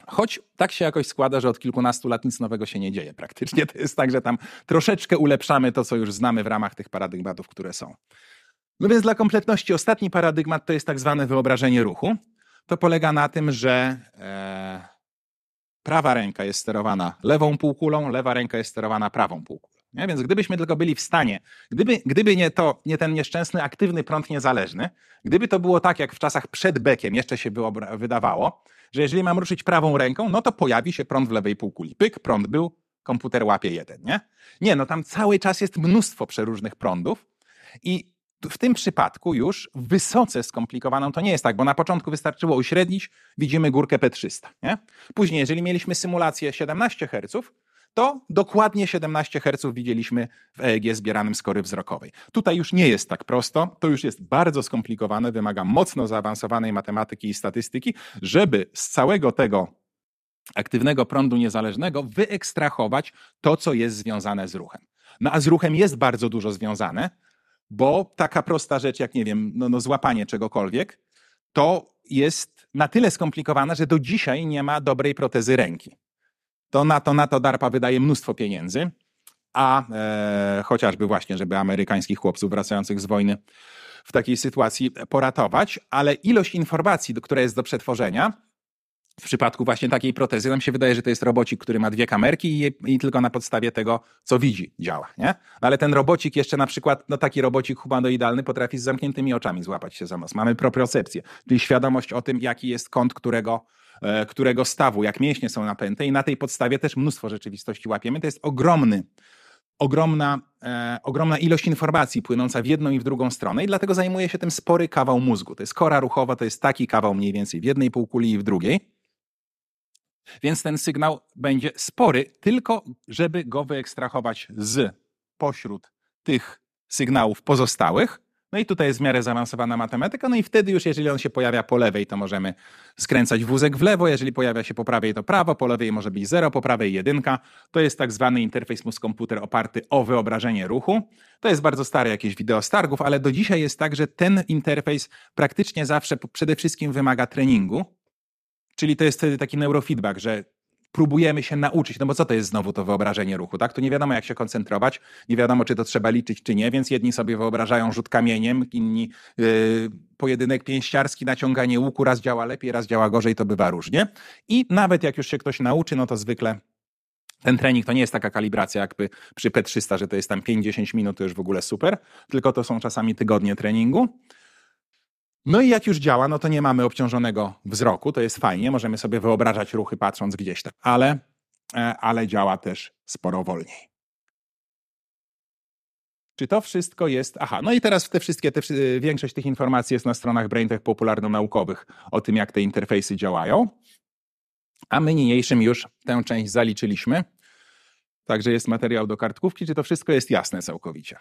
Choć tak się jakoś składa, że od kilkunastu lat nic nowego się nie dzieje praktycznie. To jest tak, że tam troszeczkę ulepszamy to, co już znamy w ramach tych paradygmatów, które są. No więc dla kompletności ostatni paradygmat to jest tak zwane wyobrażenie ruchu to polega na tym, że e, prawa ręka jest sterowana lewą półkulą, lewa ręka jest sterowana prawą półkulą. Nie? Więc gdybyśmy tylko byli w stanie, gdyby, gdyby nie, to, nie ten nieszczęsny aktywny prąd niezależny, gdyby to było tak jak w czasach przed bekiem jeszcze się wydawało, że jeżeli mam ruszyć prawą ręką, no to pojawi się prąd w lewej półkuli. Pyk, prąd był, komputer łapie jeden, nie? Nie, no tam cały czas jest mnóstwo przeróżnych prądów i w tym przypadku już wysoce skomplikowaną to nie jest tak, bo na początku wystarczyło uśrednić, widzimy górkę P300. Nie? Później, jeżeli mieliśmy symulację 17 Hz, to dokładnie 17 Hz widzieliśmy w EEG zbieranym z kory wzrokowej. Tutaj już nie jest tak prosto, to już jest bardzo skomplikowane, wymaga mocno zaawansowanej matematyki i statystyki, żeby z całego tego aktywnego prądu niezależnego wyekstrahować to, co jest związane z ruchem. No a z ruchem jest bardzo dużo związane, bo taka prosta rzecz jak, nie wiem, no, no złapanie czegokolwiek, to jest na tyle skomplikowane, że do dzisiaj nie ma dobrej protezy ręki. To na to, na to DARPA wydaje mnóstwo pieniędzy. a e, chociażby właśnie, żeby amerykańskich chłopców wracających z wojny w takiej sytuacji poratować, ale ilość informacji, która jest do przetworzenia, w przypadku właśnie takiej protezy nam się wydaje, że to jest robocik, który ma dwie kamerki i, i tylko na podstawie tego, co widzi, działa. Nie? No ale ten robocik jeszcze na przykład, no taki robocik humanoidalny potrafi z zamkniętymi oczami złapać się za nos. Mamy propriocepcję, czyli świadomość o tym, jaki jest kąt którego, e, którego stawu, jak mięśnie są napęte i na tej podstawie też mnóstwo rzeczywistości łapiemy. To jest ogromny ogromna, e, ogromna ilość informacji płynąca w jedną i w drugą stronę i dlatego zajmuje się tym spory kawał mózgu. To jest kora ruchowa, to jest taki kawał mniej więcej w jednej półkuli i w drugiej. Więc ten sygnał będzie spory, tylko żeby go wyekstrahować z pośród tych sygnałów pozostałych. No i tutaj jest w miarę zaawansowana matematyka, no i wtedy już jeżeli on się pojawia po lewej, to możemy skręcać wózek w lewo, jeżeli pojawia się po prawej, to prawo, po lewej może być zero, po prawej jedynka. To jest tak zwany interfejs mózg-komputer oparty o wyobrażenie ruchu. To jest bardzo stare jakieś wideo stargów, ale do dzisiaj jest tak, że ten interfejs praktycznie zawsze przede wszystkim wymaga treningu, Czyli to jest wtedy taki neurofeedback, że próbujemy się nauczyć, no bo co to jest znowu to wyobrażenie ruchu, tak? To nie wiadomo jak się koncentrować, nie wiadomo czy to trzeba liczyć czy nie, więc jedni sobie wyobrażają rzut kamieniem, inni yy, pojedynek pięściarski, naciąganie łuku, raz działa lepiej, raz działa gorzej, to bywa różnie. I nawet jak już się ktoś nauczy, no to zwykle ten trening to nie jest taka kalibracja jakby przy P300, że to jest tam 5-10 minut, to już w ogóle super, tylko to są czasami tygodnie treningu. No i jak już działa, no to nie mamy obciążonego wzroku, to jest fajnie, możemy sobie wyobrażać ruchy patrząc gdzieś tam, ale, e, ale działa też sporo wolniej. Czy to wszystko jest. Aha, no i teraz te wszystkie, te, większość tych informacji jest na stronach BrainTech popularno-naukowych o tym, jak te interfejsy działają. A my niniejszym już tę część zaliczyliśmy. Także jest materiał do kartkówki. Czy to wszystko jest jasne całkowicie?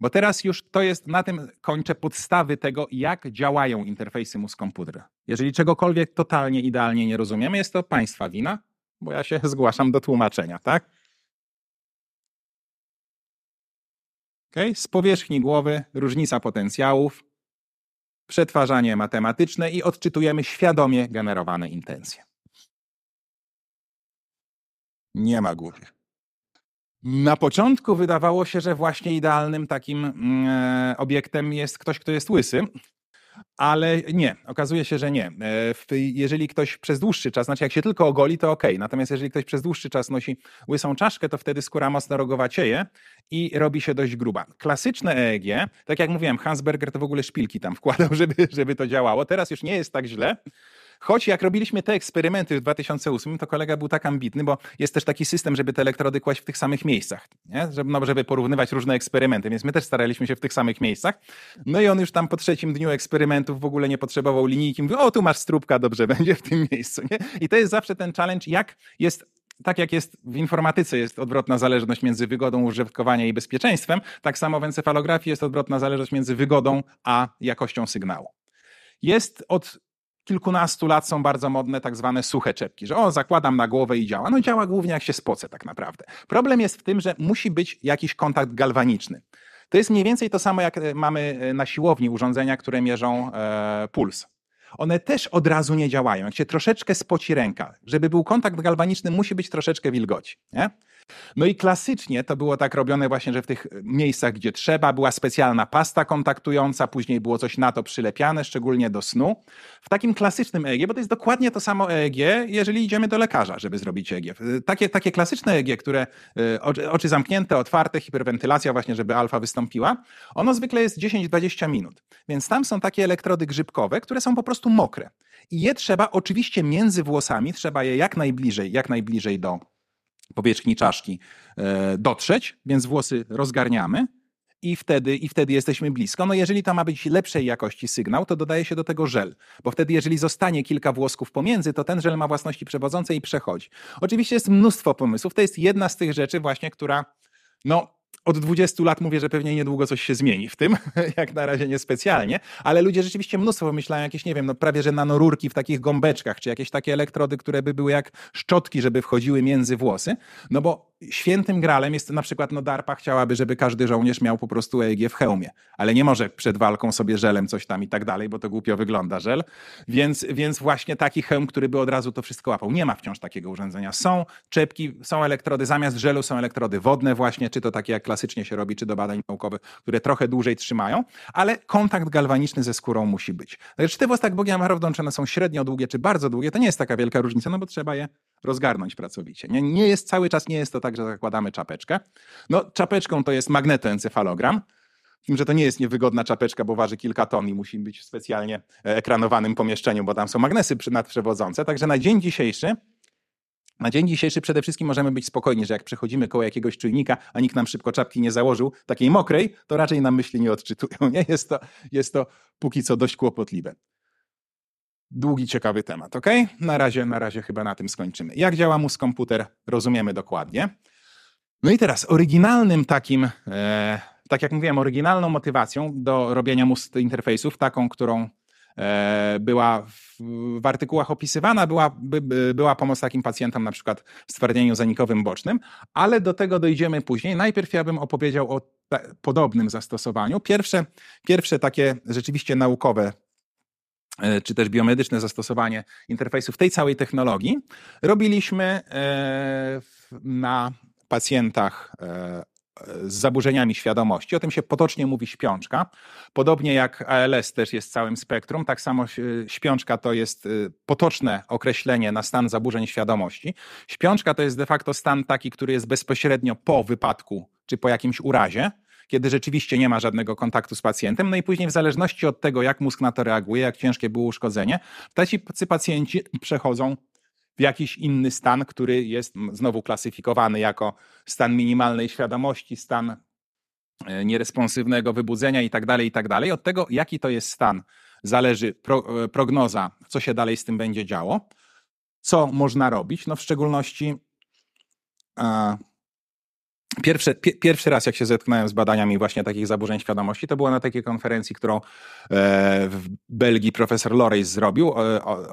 Bo teraz już to jest, na tym kończę podstawy tego, jak działają interfejsy mózg-komputer. Jeżeli czegokolwiek totalnie idealnie nie rozumiemy, jest to państwa wina, bo ja się [LAUGHS] zgłaszam do tłumaczenia, tak? Okay? Z powierzchni głowy różnica potencjałów, przetwarzanie matematyczne i odczytujemy świadomie generowane intencje. Nie ma góry. Na początku wydawało się, że właśnie idealnym takim mm, e, obiektem jest ktoś, kto jest łysy. Ale nie, okazuje się, że nie. E, jeżeli ktoś przez dłuższy czas, znaczy jak się tylko ogoli, to ok. Natomiast jeżeli ktoś przez dłuższy czas nosi łysą czaszkę, to wtedy skóra mocno rogowacieje i robi się dość gruba. Klasyczne EEG, tak jak mówiłem, Hansberger to w ogóle szpilki tam wkładał, [LAUGHS] żeby, żeby to działało. Teraz już nie jest tak źle. Choć jak robiliśmy te eksperymenty w 2008, to kolega był tak ambitny, bo jest też taki system, żeby te elektrody kłaść w tych samych miejscach, nie? Żeby, no, żeby porównywać różne eksperymenty, więc my też staraliśmy się w tych samych miejscach. No i on już tam po trzecim dniu eksperymentów w ogóle nie potrzebował linijki. Mówił, o tu masz strubka, dobrze [LAUGHS] będzie w tym miejscu. Nie? I to jest zawsze ten challenge, jak jest tak jak jest w informatyce jest odwrotna zależność między wygodą użytkowania i bezpieczeństwem, tak samo w encefalografii jest odwrotna zależność między wygodą a jakością sygnału. Jest od kilkunastu lat są bardzo modne tak zwane suche czepki, że o, zakładam na głowę i działa. No działa głównie jak się spoce tak naprawdę. Problem jest w tym, że musi być jakiś kontakt galwaniczny. To jest mniej więcej to samo, jak e, mamy e, na siłowni urządzenia, które mierzą e, puls. One też od razu nie działają. Jak się troszeczkę spoci ręka, żeby był kontakt galwaniczny, musi być troszeczkę wilgoci. Nie? No i klasycznie to było tak robione właśnie, że w tych miejscach, gdzie trzeba, była specjalna pasta kontaktująca, później było coś na to przylepiane, szczególnie do snu. W takim klasycznym EEG, bo to jest dokładnie to samo EEG, jeżeli idziemy do lekarza, żeby zrobić EEG. Takie, takie klasyczne EEG, które e, oczy, oczy zamknięte, otwarte, hiperwentylacja właśnie, żeby alfa wystąpiła, ono zwykle jest 10-20 minut. Więc tam są takie elektrody grzybkowe, które są po prostu mokre. I je trzeba oczywiście między włosami, trzeba je jak najbliżej, jak najbliżej do powierzchni czaszki e, dotrzeć, więc włosy rozgarniamy i wtedy, i wtedy jesteśmy blisko. No jeżeli to ma być lepszej jakości sygnał, to dodaje się do tego żel, bo wtedy jeżeli zostanie kilka włosków pomiędzy, to ten żel ma własności przewodzące i przechodzi. Oczywiście jest mnóstwo pomysłów, to jest jedna z tych rzeczy właśnie, która no od 20 lat mówię, że pewnie niedługo coś się zmieni w tym, [LAUGHS] jak na razie niespecjalnie, ale ludzie rzeczywiście mnóstwo wymyślają jakieś, nie wiem, no prawie że nanorurki w takich gąbeczkach, czy jakieś takie elektrody, które by były jak szczotki, żeby wchodziły między włosy, no bo świętym gralem jest na przykład, no DARPA chciałaby, żeby każdy żołnierz miał po prostu EEG w hełmie, ale nie może przed walką sobie żelem coś tam i tak dalej, bo to głupio wygląda żel, więc, więc właśnie taki hełm, który by od razu to wszystko łapał. Nie ma wciąż takiego urządzenia. Są czepki, są elektrody, zamiast żelu są elektrody wodne właśnie, czy to takie jak klasycznie się robi, czy do badań naukowych, które trochę dłużej trzymają, ale kontakt galwaniczny ze skórą musi być. Czy te włosy tak Bogiem one są średnio długie, czy bardzo długie, to nie jest taka wielka różnica, no bo trzeba je rozgarnąć pracowicie. Nie, nie jest cały czas, nie jest to tak, że zakładamy czapeczkę. No, czapeczką to jest magnetoencefalogram, tym, że to nie jest niewygodna czapeczka, bo waży kilka ton i musi być w specjalnie e, ekranowanym pomieszczeniu, bo tam są magnesy nadprzewodzące. Także na dzień dzisiejszy na dzień dzisiejszy przede wszystkim możemy być spokojni, że jak przechodzimy koło jakiegoś czujnika, a nikt nam szybko czapki nie założył, takiej mokrej, to raczej nam myśli nie odczytują. [LAUGHS] Nie? Jest, to, jest to póki co dość kłopotliwe. Długi, ciekawy temat, ok? Na razie, na razie chyba na tym skończymy. Jak działa mózg komputer, rozumiemy dokładnie. No i teraz oryginalnym takim, e, tak jak mówiłem, oryginalną motywacją do robienia mózg interfejsów, taką, którą e, była w, w, artykułach opisywana, była, by, była pomoc takim pacjentom na przykład w stwardnieniu zanikowym bocznym, ale do tego dojdziemy później. Najpierw ja bym opowiedział o podobnym zastosowaniu. Pierwsze, pierwsze takie rzeczywiście naukowe czy też biomedyczne zastosowanie interfejsów tej całej technologii robiliśmy e, na pacjentach e, z zaburzeniami świadomości. O tym się potocznie mówi śpiączka. Podobnie jak ALS też jest całym spektrum, tak samo śpiączka to jest potoczne określenie na stan zaburzeń świadomości. Śpiączka to jest de facto stan taki, który jest bezpośrednio po wypadku czy po jakimś urazie kiedy rzeczywiście nie ma żadnego kontaktu z pacjentem. No i później, w zależności od tego, jak mózg na to reaguje, jak ciężkie było uszkodzenie, tacy pacjenci przechodzą w jakiś inny stan, który jest znowu klasyfikowany jako stan minimalnej świadomości, stan e, nieresponsywnego wybudzenia i tak dalej, i tak. Od tego, jaki to jest stan, zależy pro, e, prognoza, co się dalej z tym będzie działo, co można robić. No w szczególności Pierwszy, pierwszy raz, jak się zetknąłem z badaniami właśnie takich zaburzeń świadomości, to było na takiej konferencji, którą e, w Belgii profesor Loreis zrobił.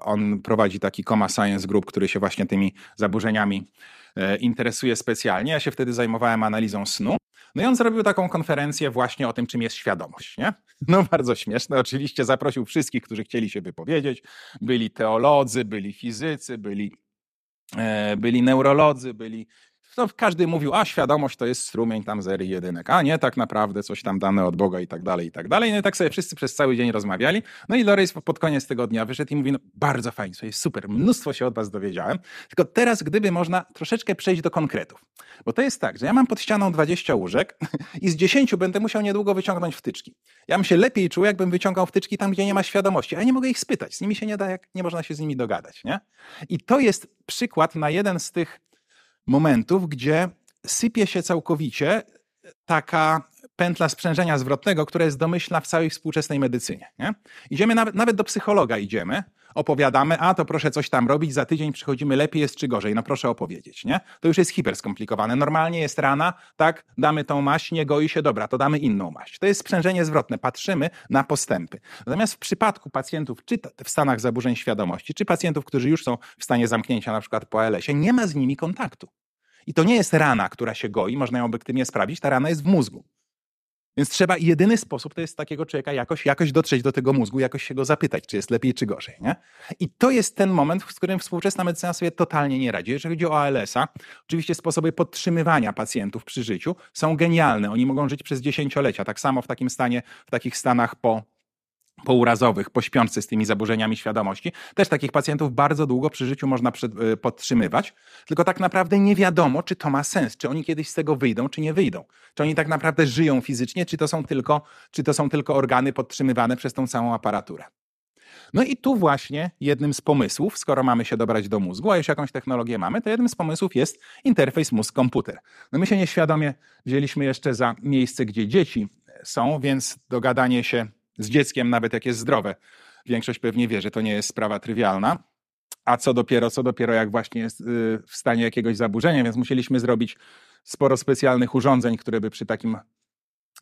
On prowadzi taki Coma Science Group, który się właśnie tymi zaburzeniami e, interesuje specjalnie. Ja się wtedy zajmowałem analizą snu. No i on zrobił taką konferencję właśnie o tym, czym jest świadomość. Nie? No bardzo śmieszne. Oczywiście zaprosił wszystkich, którzy chcieli się wypowiedzieć. Byli teolodzy, byli fizycy, byli e, byli neurolodzy, byli no, każdy mówił, a świadomość to jest strumień tam zery jedynek, a nie tak naprawdę coś tam dane od Boga i tak dalej, i tak dalej. No i tak sobie wszyscy przez cały dzień rozmawiali. No i Loris pod koniec tego dnia wyszedł i mówi, no bardzo fajnie, jest super, mnóstwo się od was dowiedziałem, tylko teraz gdyby można troszeczkę przejść do konkretów. Bo to jest tak, że ja mam pod ścianą 20 łóżek [LAUGHS] i z 10 będę musiał niedługo wyciągnąć wtyczki. Ja bym się lepiej czuł, jakbym wyciągał wtyczki tam, gdzie nie ma świadomości, a nie mogę ich spytać. Z nimi się nie da, jak nie można się z nimi dogadać, nie? I to jest przykład na jeden z tych momentów, gdzie sypie się całkowicie taka pętla sprzężenia zwrotnego, która jest domyślna w całej współczesnej medycynie. Nie? Idziemy nawet, nawet do psychologa idziemy, opowiadamy, a to proszę coś tam robić, za tydzień przychodzimy lepiej jest czy gorzej, no proszę opowiedzieć, nie? To już jest hiper skomplikowane. Normalnie jest rana, tak, damy tą maść, nie goi się, dobra, to damy inną maść. To jest sprzężenie zwrotne, patrzymy na postępy. Natomiast w przypadku pacjentów, czy w stanach zaburzeń świadomości, czy pacjentów, którzy już są w stanie zamknięcia, na przykład po ALS-ie, nie ma z nimi kontaktu. I to nie jest rana, która się goi, można ją obiektywnie sprawdzić, ta rana jest w mózgu. Więc trzeba, jedyny sposób to jest takiego człowieka jakoś, jakoś dotrzeć do tego mózgu, jakoś się go zapytać, czy jest lepiej, czy gorzej. Nie? I to jest ten moment, w którym współczesna medycyna sobie totalnie nie radzi. Jeżeli chodzi o ALS-a, oczywiście sposoby podtrzymywania pacjentów przy życiu są genialne. Oni mogą żyć przez dziesięciolecia. Tak samo w takim stanie, w takich stanach po pourazowych, po śpiący z tymi zaburzeniami świadomości. Też takich pacjentów bardzo długo przy życiu można y, podtrzymywać, tylko tak naprawdę nie wiadomo, czy to ma sens, czy oni kiedyś z tego wyjdą, czy nie wyjdą. Czy oni tak naprawdę żyją fizycznie, czy to są tylko, czy to są tylko organy podtrzymywane przez tą całą aparaturę. No i tu właśnie jednym z pomysłów, skoro mamy się dobrać do mózgu, a już jakąś technologię mamy, to jednym z pomysłów jest interfejs mózg-komputer. No my się nieświadomie wzięliśmy jeszcze za miejsce, gdzie dzieci są, więc dogadanie się z dzieckiem, nawet jak jest zdrowe. Większość pewnie wie, że to nie jest sprawa trywialna. A co dopiero, co dopiero jak właśnie jest y, w stanie jakiegoś zaburzenia, więc musieliśmy zrobić sporo specjalnych urządzeń, które by przy takim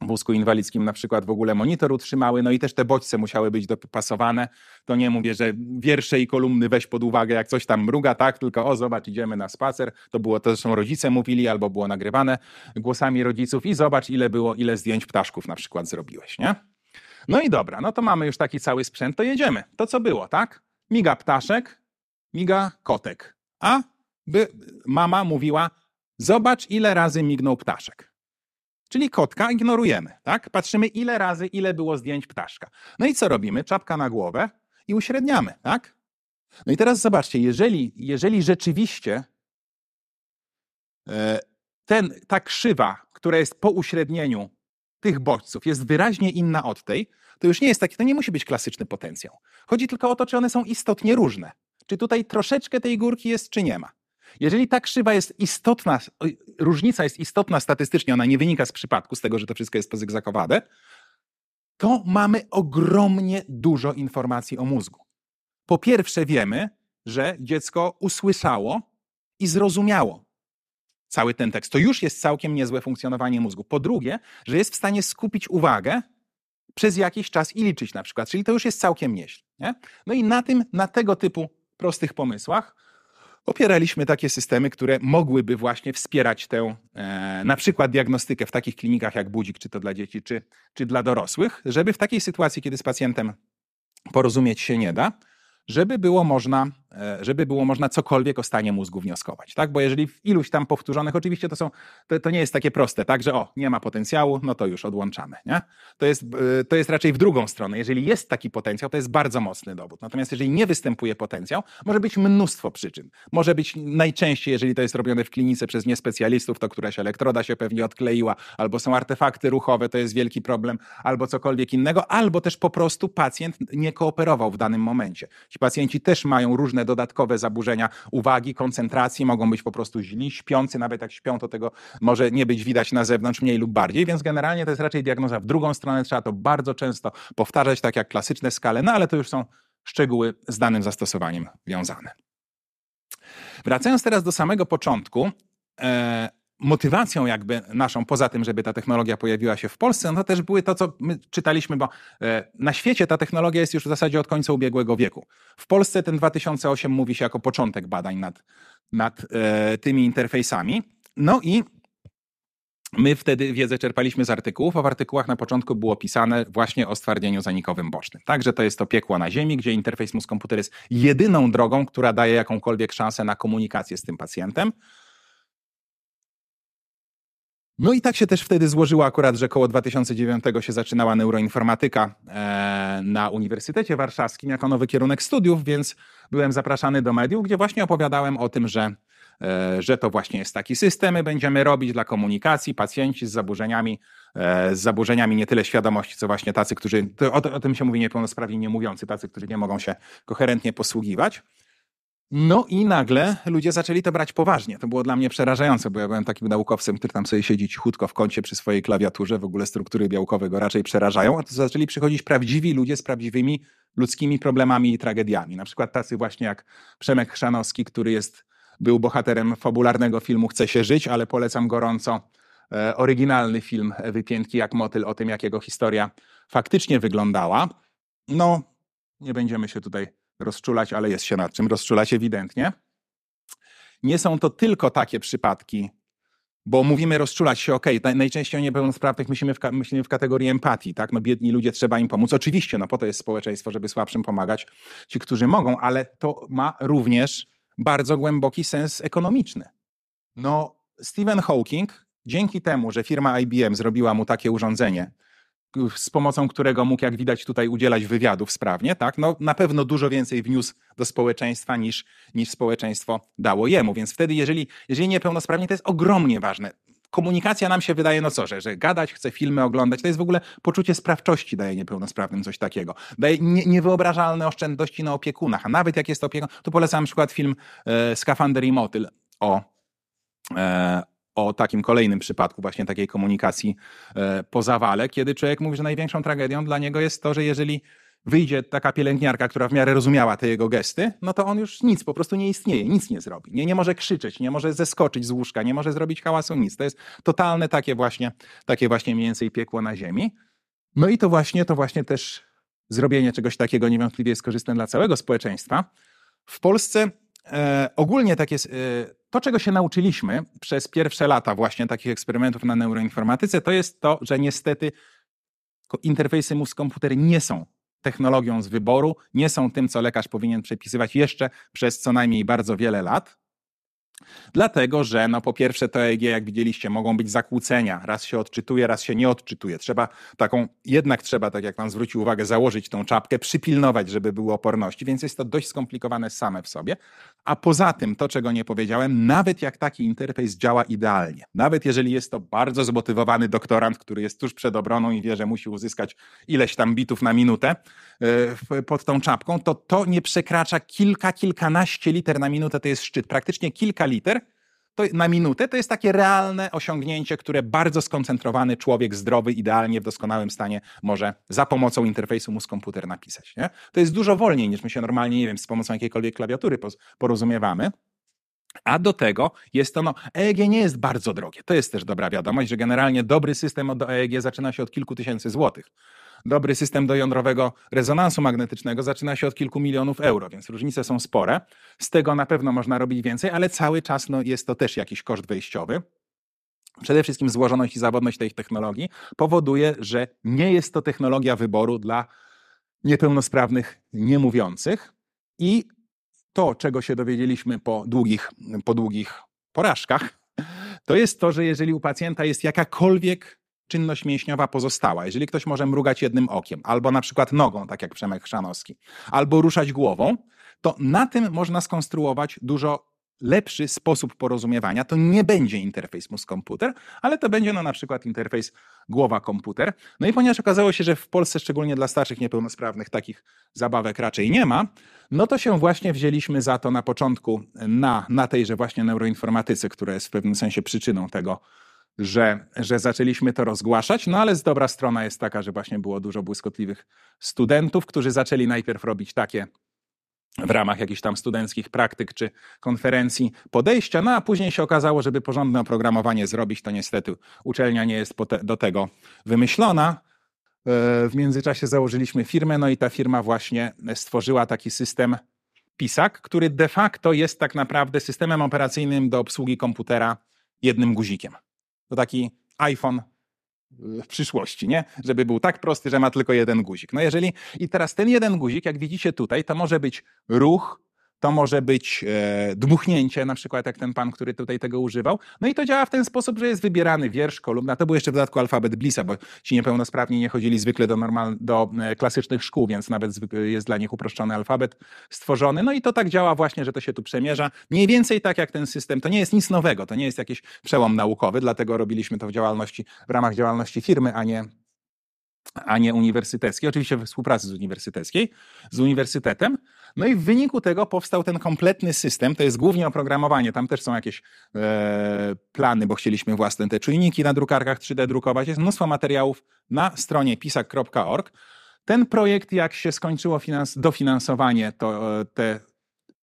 wózku inwalidzkim na przykład w ogóle monitor utrzymały, no i też te bodźce musiały być dopasowane. To nie mówię, że wiersze i kolumny weź pod uwagę, jak coś tam mruga, tak, tylko o zobacz, idziemy na spacer. To było to, zresztą rodzice mówili, albo było nagrywane głosami rodziców i zobacz, ile było, ile zdjęć ptaszków na przykład zrobiłeś, nie? No i dobra, no to mamy już taki cały sprzęt, to jedziemy. To co było, tak? Miga ptaszek, miga kotek. A by mama mówiła, zobacz, ile razy mignął ptaszek. Czyli kotka ignorujemy, tak? Patrzymy, ile razy, ile było zdjęć ptaszka. No i co robimy? Czapka na głowę i uśredniamy, tak? No i teraz zobaczcie, jeżeli, jeżeli rzeczywiście e, ten, ta krzywa, która jest po uśrednieniu tych bodźców jest wyraźnie inna od tej, to już nie jest taki, to nie musi być klasyczny potencjał. Chodzi tylko o to, czy one są istotnie różne. Czy tutaj troszeczkę tej górki jest, czy nie ma. Jeżeli ta krzywa jest istotna, różnica jest istotna statystycznie, ona nie wynika z przypadku, z tego, że to wszystko jest pozygzakowane, to mamy ogromnie dużo informacji o mózgu. Po pierwsze wiemy, że dziecko usłyszało i zrozumiało cały ten tekst. To już jest całkiem niezłe funkcjonowanie mózgu. Po drugie, że jest w stanie skupić uwagę przez jakiś czas i liczyć na przykład, czyli to już jest całkiem nieźle. Nie? No i na tym, na tego typu prostych pomysłach opieraliśmy takie systemy, które mogłyby właśnie wspierać tę e, na przykład diagnostykę w takich klinikach jak Budzik, czy to dla dzieci, czy, czy dla dorosłych, żeby w takiej sytuacji, kiedy z pacjentem porozumieć się nie da, żeby było można, żeby było można cokolwiek o stanie mózgu wnioskować. Tak? Bo jeżeli w iluś tam powtórzonych, oczywiście to, są, to, to nie jest takie proste, tak, że o, nie ma potencjału, no to już odłączamy. Nie? To, jest, e, to jest raczej w drugą stronę. Jeżeli jest taki potencjał, to jest bardzo mocny dowód. Natomiast jeżeli nie występuje potencjał, może być mnóstwo przyczyn. Może być najczęściej, jeżeli to jest robione w klinice przez niespecjalistów, to któraś elektroda się pewnie odkleiła, albo są artefakty ruchowe, to jest wielki problem, albo cokolwiek innego, albo też po prostu pacjent nie kooperował w danym momencie. Ci pacjenci też mają różne dodatkowe zaburzenia uwagi, koncentracji, mogą być po prostu źli, śpiący, nawet jak śpią, to tego może nie być widać na zewnątrz mniej lub bardziej, więc generalnie to jest raczej diagnoza w drugą stronę, trzeba to bardzo często powtarzać, tak jak klasyczne skale, no ale to już są szczegóły z danym zastosowaniem wiązane. Wracając teraz do samego początku, e, motywacją jakby naszą, poza tym, żeby ta technologia pojawiła się w Polsce, no to też były to, co my czytaliśmy, bo e, na świecie ta technologia jest już w zasadzie od końca ubiegłego wieku. W Polsce ten 2008 mówi się jako początek badań nad, nad e, tymi interfejsami. No i My wtedy wiedzę czerpaliśmy z artykułów, a w artykułach na początku było pisane właśnie o stwardnieniu zanikowym bocznym. Także to jest to piekło na ziemi, gdzie interfejs mózg-komputer jest jedyną drogą, która daje jakąkolwiek szansę na komunikację z tym pacjentem. No i tak się też wtedy złożyło akurat, że koło 2009 się zaczynała neuroinformatyka e, na Uniwersytecie Warszawskim jako nowy kierunek studiów, więc byłem zapraszany do mediów, gdzie właśnie opowiadałem o tym, że, e, że to właśnie jest taki system, my będziemy robić dla komunikacji pacjenci z zaburzeniami, e, z zaburzeniami nie tyle świadomości, co właśnie tacy, którzy, o, o tym się mówi niepełnosprawni nie mówiący, tacy, którzy nie mogą się koherentnie posługiwać. No i nagle ludzie zaczęli to brać poważnie. To było dla mnie przerażające, bo ja byłem takim naukowcem, który tam sobie siedzi cichutko w kącie przy swojej klawiaturze, w ogóle struktury białkowe go raczej przerażają, a to zaczęli przychodzić prawdziwi ludzie z prawdziwymi ludzkimi problemami i tragediami. Na przykład tacy właśnie jak Przemek Chrzanowski, który jest, był bohaterem fabularnego filmu Chce się żyć, ale polecam gorąco e, oryginalny film Wypiętki jak motyl o tym, jak jego historia faktycznie wyglądała. No, nie będziemy się tutaj rozczulać, ale jest się nad czym rozczulać ewidentnie. Nie są to tylko takie przypadki, bo mówimy rozczulać się, ok, najczęściej o niepełnosprawnych myślimy w, myślimy w kategorii empatii, tak, no biedni ludzie, trzeba im pomóc. Oczywiście, no po to jest społeczeństwo, żeby słabszym pomagać, ci, którzy mogą, ale to ma również bardzo głęboki sens ekonomiczny. No, Stephen Hawking, dzięki temu, że firma IBM zrobiła mu takie urządzenie, z pomocą którego mógł, jak widać tutaj, udzielać wywiadów sprawnie, tak? no, na pewno dużo więcej wniósł do społeczeństwa niż, niż społeczeństwo dało jemu. Więc wtedy, jeżeli, jeżeli niepełnosprawnie, to jest ogromnie ważne. Komunikacja nam się wydaje, no co, że, że gadać, chce filmy oglądać, to jest w ogóle poczucie sprawczości daje niepełnosprawnym coś takiego. Daje nie, niewyobrażalne oszczędności na opiekunach, a nawet jak jest opiekun, tu polecam na przykład film e, Skafander i Motyl o, e, o takim kolejnym przypadku właśnie takiej komunikacji e, po zawale, kiedy człowiek mówi, że największą tragedią dla niego jest to, że jeżeli wyjdzie taka pielęgniarka, która w miarę rozumiała te jego gesty, no to on już nic, po prostu nie istnieje, nic nie zrobi. Nie, nie może krzyczeć, nie może zeskoczyć z łóżka, nie może zrobić hałasu, nic. To jest totalne takie właśnie, takie właśnie mniej więcej piekło na ziemi. No i to właśnie, to właśnie też zrobienie czegoś takiego niewątpliwie jest korzystne dla całego społeczeństwa. W Polsce e, ogólnie tak jest, e, to czego się nauczyliśmy przez pierwsze lata właśnie takich eksperymentów na neuroinformatyce, to jest to, że niestety interfejsy mózg-komputer nie są technologią z wyboru, nie są tym, co lekarz powinien przepisywać jeszcze przez co najmniej bardzo wiele lat. Dlatego, że no po pierwsze to EEG, jak widzieliście, mogą być zakłócenia. Raz się odczytuje, raz się nie odczytuje. Trzeba taką, jednak trzeba, tak jak pan zwrócił uwagę, założyć tą czapkę, przypilnować, żeby było oporności, więc jest to dość skomplikowane same w sobie. A poza tym, to czego nie powiedziałem, nawet jak taki interfejs działa idealnie, nawet jeżeli jest to bardzo zmotywowany doktorant, który jest tuż przed obroną i wie, że musi uzyskać ileś tam bitów na minutę yy, pod tą czapką, to to nie przekracza kilka, kilkanaście liter na minutę, to jest szczyt. Praktycznie kilka liter to na minutę to jest takie realne osiągnięcie, które bardzo skoncentrowany człowiek zdrowy, idealnie w doskonałym stanie może za pomocą interfejsu mózg-komputer napisać. Nie? To jest dużo wolniej niż my się normalnie, nie wiem, z pomocą jakiejkolwiek klawiatury porozumiewamy. A do tego jest to, no, EEG nie jest bardzo drogie. To jest też dobra wiadomość, że generalnie dobry system do EEG zaczyna się od kilku tysięcy złotych dobry system do jądrowego rezonansu magnetycznego zaczyna się od kilku milionów euro, więc różnice są spore. Z tego na pewno można robić więcej, ale cały czas no, jest to też jakiś koszt wejściowy. Przede wszystkim złożoność i zawodność tej technologii powoduje, że nie jest to technologia wyboru dla niepełnosprawnych, niemówiących. I to, czego się dowiedzieliśmy po długich, po długich porażkach, to jest to, że jeżeli u pacjenta jest jakakolwiek czynność mięśniowa pozostała. Jeżeli ktoś może mrugać jednym okiem, albo na przykład nogą, tak jak Przemek Chrzanowski, albo ruszać głową, to na tym można skonstruować dużo lepszy sposób porozumiewania. To nie będzie interfejs mózg-komputer, ale to będzie no, na przykład interfejs głowa-komputer. No i ponieważ okazało się, że w Polsce, szczególnie dla starszych niepełnosprawnych, takich zabawek raczej nie ma, no to się właśnie wzięliśmy za to na początku na, na tejże właśnie neuroinformatyce, która jest w pewnym sensie przyczyną tego, że, że zaczęliśmy to rozgłaszać, no ale z dobra strona jest taka, że właśnie było dużo błyskotliwych studentów, którzy zaczęli najpierw robić takie w ramach jakichś tam studenckich praktyk czy konferencji podejścia, no a później się okazało, żeby porządne oprogramowanie zrobić, to niestety uczelnia nie jest do tego wymyślona. E, w międzyczasie założyliśmy firmę, no i ta firma właśnie stworzyła taki system PISAK, który de facto jest tak naprawdę systemem operacyjnym do obsługi komputera jednym guzikiem. To taki iPhone w przyszłości, nie? Żeby był tak prosty, że ma tylko jeden guzik. No jeżeli i teraz ten jeden guzik, jak widzicie tutaj, to może być ruch, to może być e, dmuchnięcie, na przykład jak ten pan, który tutaj tego używał. No i to działa w ten sposób, że jest wybierany wiersz, kolumna. To był jeszcze w dodatku alfabet Blissa, bo ci niepełnosprawni nie chodzili zwykle do, normal, do e, klasycznych szkół, więc nawet jest dla nich uproszczony alfabet stworzony. No i to tak działa właśnie, że to się tu przemierza. Mniej więcej tak jak ten system. To nie jest nic nowego, to nie jest jakiś przełom naukowy, dlatego robiliśmy to w działalności, w ramach działalności firmy, a nie a nie uniwersyteckiej, oczywiście we współpracy z uniwersyteckiej, z uniwersytetem. No i w wyniku tego powstał ten kompletny system, to jest głównie oprogramowanie, tam też są jakieś e, plany, bo chcieliśmy własne te czujniki na drukarkach 3D drukować, jest mnóstwo materiałów na stronie pisak.org. Ten projekt, jak się skończyło finans, dofinansowanie, to e, te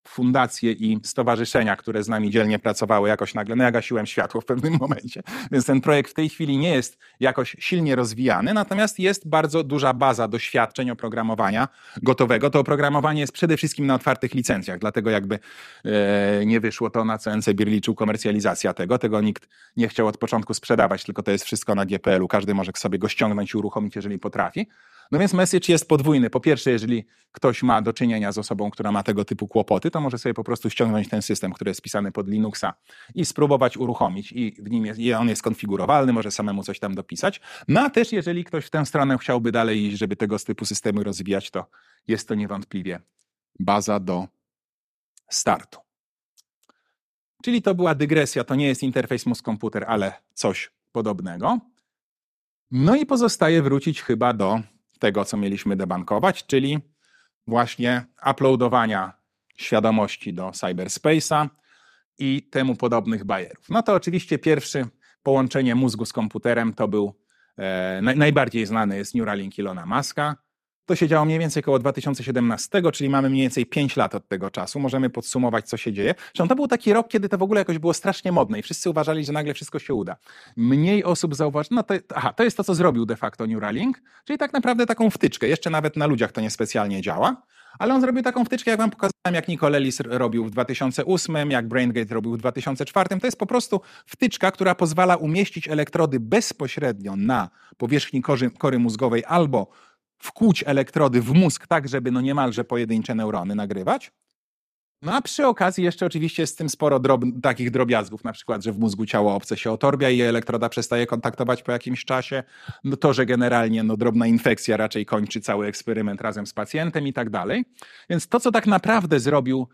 fundacje i stowarzyszenia, które z nami dzielnie pracowały, jakoś nagle, no ja gasiłem światło w pewnym [LAUGHS] momencie. Więc ten projekt w tej chwili nie jest jakoś silnie rozwijany, natomiast jest bardzo duża baza doświadczeń oprogramowania gotowego. To oprogramowanie jest przede wszystkim na otwartych licencjach, dlatego jakby e, nie wyszło to, na co NCBIR liczył komercjalizacja tego. Tego nikt nie chciał od początku sprzedawać, tylko to jest wszystko na GPL-u. Każdy może sobie go ściągnąć i uruchomić, jeżeli potrafi. No więc message jest podwójny. Po pierwsze, jeżeli ktoś ma do czynienia z osobą, która ma tego typu kłopoty, to może sobie po prostu ściągnąć ten system, który jest pisany pod Linuxa i spróbować uruchomić. I w nim jest, i on jest konfigurowalny, może samemu coś tam dopisać. No a też, jeżeli ktoś w tę stronę chciałby dalej iść, żeby tego typu systemy rozwijać, to jest to niewątpliwie baza do startu. Czyli to była dygresja, to nie jest interfejs mózg-komputer, ale coś podobnego. No i pozostaje wrócić chyba do tego, co mieliśmy debankować, czyli właśnie uploadowania świadomości do cyberspace'a i temu podobnych bajerów. No to oczywiście pierwszy połączenie mózgu z komputerem to był e, najbardziej znany jest Neuralink Ilona Muska. To się działo mniej więcej około 2017, czyli mamy mniej więcej 5 lat od tego czasu. Możemy podsumować, co się dzieje. Zresztą to był taki rok, kiedy to w ogóle jakoś było strasznie modne i wszyscy uważali, że nagle wszystko się uda. Mniej osób zauważyło, no to, aha, to jest to, co zrobił de facto Neuralink, czyli tak naprawdę taką wtyczkę. Jeszcze nawet na ludziach to niespecjalnie działa, ale on zrobił taką wtyczkę, jak wam pokazałem, jak Nicolelis robił w 2008, jak BrainGate robił w 2004. To jest po prostu wtyczka, która pozwala umieścić elektrody bezpośrednio na powierzchni kory, kory mózgowej albo wkłuć elektrody w mózg tak, żeby no niemalże pojedyncze neurony nagrywać. No a przy okazji jeszcze oczywiście jest z tym sporo drob takich drobiazgów, na przykład, że w mózgu ciało obce się otorbia i elektroda przestaje kontaktować po jakimś czasie, no to, że generalnie no, drobna infekcja raczej kończy cały eksperyment razem z pacjentem i tak dalej. Więc to, co tak naprawdę zrobił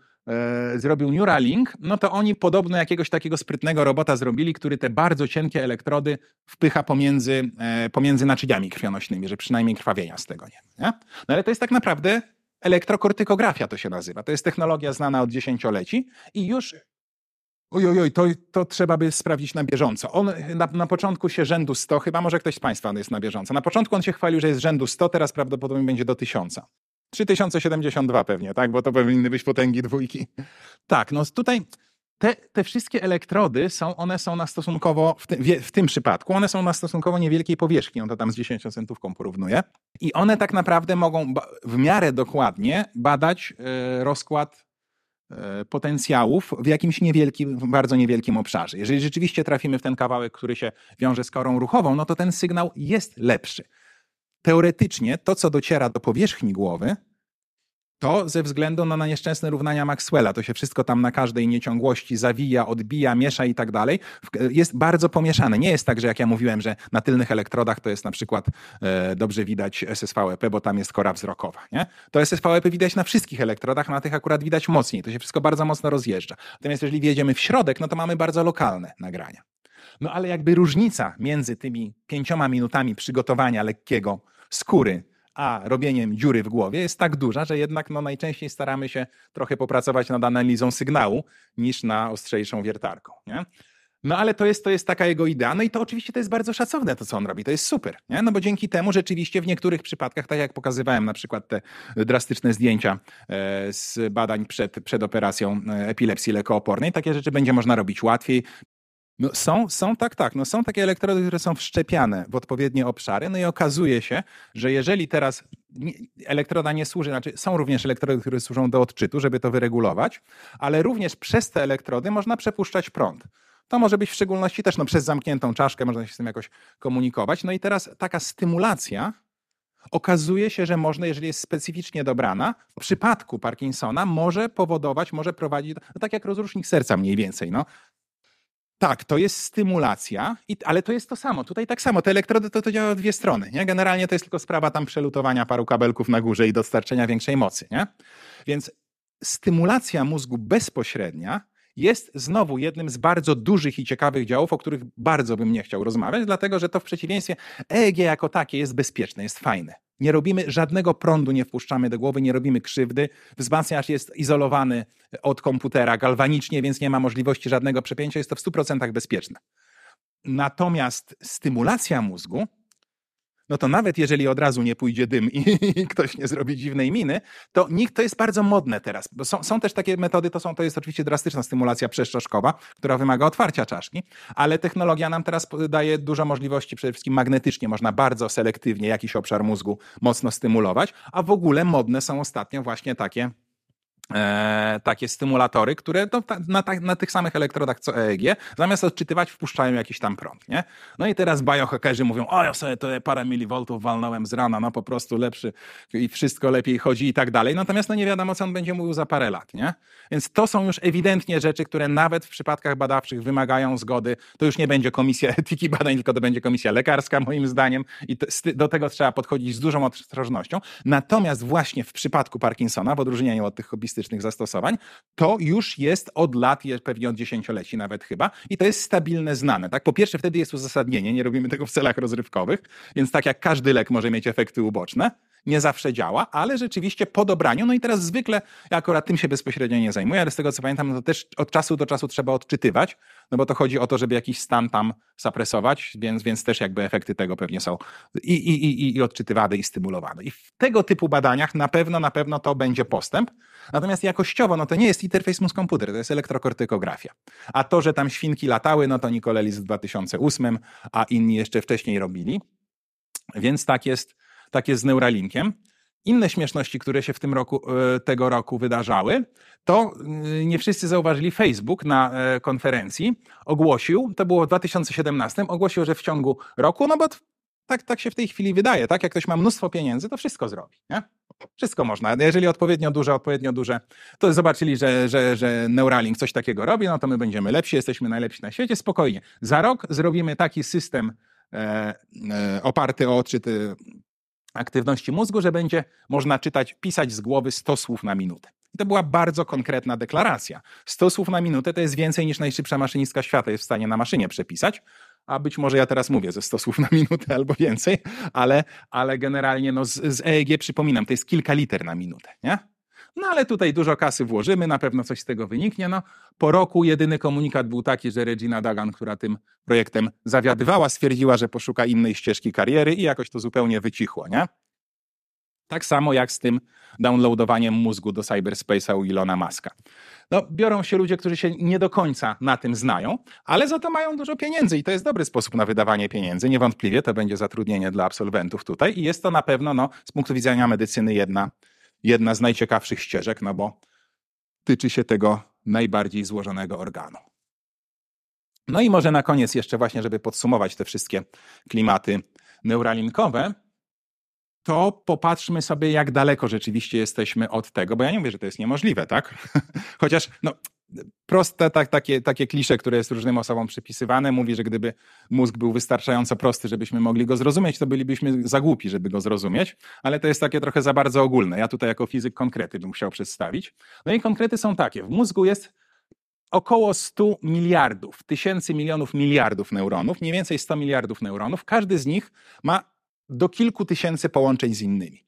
zrobił Neuralink, no to oni podobno jakiegoś takiego sprytnego robota zrobili, który te bardzo cienkie elektrody wpycha pomiędzy, e, pomiędzy naczyniami krwionośnymi, że przynajmniej krwawienia z tego nie. nie? No ale to jest tak naprawdę elektrokortykografia to się nazywa. To jest technologia znana od dziesięcioleci i już Ojojoj, oj, to, to trzeba by sprawdzić na bieżąco. On na, na, początku się rzędu 100, chyba może ktoś z Państwa jest na bieżąco. Na początku on się chwalił, że jest rzędu 100, teraz prawdopodobnie będzie do 1000. 3072 pewnie, tak? Bo to powinny być potęgi dwójki. Tak, no tutaj te, te wszystkie elektrody są, one są na stosunkowo, w, w, tym przypadku, one są na stosunkowo niewielkiej powierzchni, on to tam z 10 centówką porównuje i one tak naprawdę mogą w miarę dokładnie badać e, rozkład e, potencjałów w jakimś niewielkim, bardzo niewielkim obszarze. Jeżeli rzeczywiście trafimy w ten kawałek, który się wiąże z korą ruchową, no to ten sygnał jest lepszy. Teoretycznie to, co dociera do powierzchni głowy, to ze względu na, nieszczęsne równania Maxwella, to się wszystko tam na każdej nieciągłości zawija, odbija, miesza i tak dalej, jest bardzo pomieszane. Nie jest tak, że jak ja mówiłem, że na tylnych elektrodach to jest na przykład e, dobrze widać SSVEP, bo tam jest kora wzrokowa. Nie? To SSVEP widać na wszystkich elektrodach, na tych akurat widać mocniej. To się wszystko bardzo mocno rozjeżdża. Natomiast jeżeli wjedziemy w środek, no to mamy bardzo lokalne nagrania. No ale jakby różnica między tymi pięcioma minutami przygotowania lekkiego skóry a robieniem dziury w głowie jest tak duża, że jednak no, najczęściej staramy się trochę popracować nad analizą sygnału niż na ostrzejszą wiertarką. Nie? No ale to jest, to jest taka jego idea. No i to oczywiście to jest bardzo szacowne, to co on robi. To jest super. Nie? No bo dzięki temu rzeczywiście w niektórych przypadkach, tak jak pokazywałem na przykład te drastyczne zdjęcia e, z badań przed, przed operacją e, epilepsji lekoopornej, takie rzeczy będzie można robić łatwiej. No są, są tak, tak. No są takie elektrody, które są wszczepiane w odpowiednie obszary. No i okazuje się, że jeżeli teraz elektroda nie służy, znaczy są również elektrody, które służą do odczytu, żeby to wyregulować, ale również przez te elektrody można przepuszczać prąd. To może być w szczególności też no, przez zamkniętą czaszkę, można się z tym jakoś komunikować. No i teraz taka stymulacja okazuje się, że można, jeżeli jest specyficznie dobrana, w przypadku Parkinsona może powodować, może prowadzić, no tak jak rozrusznik serca mniej więcej, no. Tak, to jest stymulacja, ale to jest to samo. Tutaj tak samo. Te elektrody to, to działa w dwie strony. Nie? Generalnie to jest tylko sprawa tam przelutowania paru kabelków na górze i dostarczenia większej mocy. Nie? Więc stymulacja mózgu bezpośrednia jest znowu jednym z bardzo dużych i ciekawych działów, o których bardzo bym nie chciał rozmawiać, dlatego że to w przeciwieństwie EEG jako takie jest bezpieczne, jest fajne. Nie robimy żadnego prądu, nie wpuszczamy do głowy, nie robimy krzywdy. Wzmacniacz jest izolowany od komputera galwanicznie, więc nie ma możliwości żadnego przepięcia. Jest to w 100% bezpieczne. Natomiast stymulacja mózgu no to nawet jeżeli od razu nie pójdzie dym i, [LAUGHS] i, ktoś nie zrobi dziwnej miny, to nikt to jest bardzo modne teraz. Są, są też takie metody, to, są, to jest oczywiście drastyczna stymulacja przeszczaszkowa, która wymaga otwarcia czaszki, ale technologia nam teraz daje dużo możliwości, przede wszystkim magnetycznie można bardzo selektywnie jakiś obszar mózgu mocno stymulować, a w ogóle modne są ostatnio właśnie takie E, takie stymulatory, które no, na, na, tych samych elektrodach co EEG, zamiast odczytywać, wpuszczają jakiś tam prąd. Nie? No i teraz biohackerzy mówią, o ja sobie to parę milivoltów walnąłem z rana, no po prostu lepszy i wszystko lepiej chodzi i tak dalej. Natomiast no nie wiadomo, co on będzie mówił za parę lat. Nie? Więc to są już ewidentnie rzeczy, które nawet w przypadkach badawczych wymagają zgody. To już nie będzie komisja [LAUGHS] etyki badań, tylko to będzie komisja lekarska moim zdaniem i to, do tego trzeba podchodzić z dużą ostrożnością. Natomiast właśnie w przypadku Parkinsona, w odróżnieniu od tych hobbystycznych zastosowań, to już jest od lat, pewnie od dziesięcioleci nawet chyba, i to jest stabilne, znane. Tak? Po pierwsze, wtedy jest uzasadnienie, nie robimy tego w celach rozrywkowych, więc tak jak każdy lek może mieć efekty uboczne, nie zawsze działa, ale rzeczywiście po dobraniu, no i teraz zwykle, ja akurat tym się bezpośrednio nie zajmuję, ale z tego co pamiętam, no to też od czasu do czasu trzeba odczytywać, no bo to chodzi o to, żeby jakiś stan tam zapresować, więc, więc też jakby efekty tego pewnie są i, i, i, i odczytywane i stymulowane. I w tego typu badaniach na pewno, na pewno to będzie postęp. Natomiast jakościowo, no to nie jest interfejs mózg-komputer, to jest elektrokortykografia. A to, że tam świnki latały, no to Nikolelis w 2008, a inni jeszcze wcześniej robili. Więc tak jest tak jest z Neuralinkiem. Inne śmieszności, które się w tym roku, e, tego roku wydarzały, to e, nie wszyscy zauważyli, Facebook na e, konferencji ogłosił, to było w 2017, ogłosił, że w ciągu roku, no bo tak, tak się w tej chwili wydaje, tak? Jak ktoś ma mnóstwo pieniędzy, to wszystko zrobi, nie? Wszystko można. Jeżeli odpowiednio duże, odpowiednio duże, to zobaczyli, że, że, że Neuralink coś takiego robi, no to my będziemy lepsi, jesteśmy najlepsi na świecie, spokojnie. Za rok zrobimy taki system e, e, oparty o odczyty aktywności mózgu, że będzie można czytać, pisać z głowy 100 słów na minutę. I to była bardzo konkretna deklaracja. 100 słów na minutę to jest więcej niż najszybsza maszynistka świata jest w stanie na maszynie przepisać, a być może ja teraz mówię ze 100 słów na minutę albo więcej, ale, ale generalnie no z, z EEG przypominam, to jest kilka liter na minutę, nie? No ale tutaj dużo kasy włożymy, na pewno coś z tego wyniknie. No, po roku jedyny komunikat był taki, że Regina Dagan, która tym projektem zawiadywała, stwierdziła, że poszuka innej ścieżki kariery i jakoś to zupełnie wycichło, nie? Tak samo jak z tym downloadowaniem mózgu do cyberspace'a u Ilona Maska. No, biorą się ludzie, którzy się nie do końca na tym znają, ale za to mają dużo pieniędzy i to jest dobry sposób na wydawanie pieniędzy. Niewątpliwie to będzie zatrudnienie dla absolwentów tutaj i jest to na pewno no, z punktu widzenia medycyny jedna jedna z najciekawszych ścieżek, no bo tyczy się tego najbardziej złożonego organu. No i może na koniec jeszcze właśnie, żeby podsumować te wszystkie klimaty neuralinkowe, to popatrzmy sobie, jak daleko rzeczywiście jesteśmy od tego, bo ja nie mówię, że to jest niemożliwe, tak? [LAUGHS] Chociaż no, proste tak, takie, takie klisze, które jest różnym osobom przypisywane, mówi, że gdyby mózg był wystarczająco prosty, żebyśmy mogli go zrozumieć, to bylibyśmy za głupi, żeby go zrozumieć, ale to jest takie trochę za bardzo ogólne. Ja tutaj jako fizyk konkrety bym chciał przedstawić. No i konkrety są takie. W mózgu jest około 100 miliardów, tysięcy milionów miliardów neuronów, mniej więcej 100 miliardów neuronów. Każdy z nich ma do kilku tysięcy połączeń z innymi.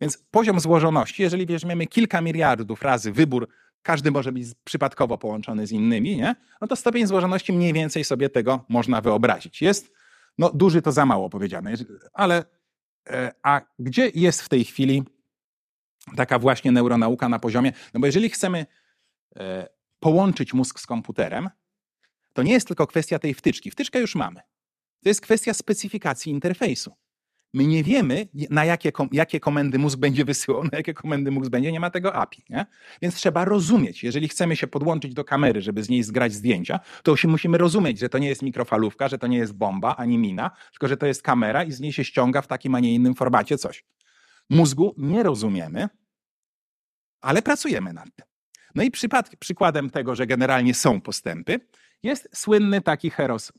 Więc poziom złożoności, jeżeli weźmiemy kilka miliardów razy wybór każdy może być przypadkowo połączony z innymi, nie? no to stopień złożoności mniej więcej sobie tego można wyobrazić. Jest, no duży to za mało powiedziane, ale e, a gdzie jest w tej chwili taka właśnie neuronauka na poziomie, no bo jeżeli chcemy e, połączyć mózg z komputerem, to nie jest tylko kwestia tej wtyczki. Wtyczkę już mamy. To jest kwestia specyfikacji interfejsu. My nie wiemy, na jakie, jakie komendy mózg będzie wysyłał, na jakie komendy mózg będzie, nie ma tego API. Nie? Więc trzeba rozumieć, jeżeli chcemy się podłączyć do kamery, żeby z niej zgrać zdjęcia, to się musimy rozumieć, że to nie jest mikrofalówka, że to nie jest bomba ani mina, tylko że to jest kamera i z niej się ściąga w takim, a nie innym formacie coś. Mózgu nie rozumiemy, ale pracujemy nad tym. No i przykładem tego, że generalnie są postępy, jest słynny taki heros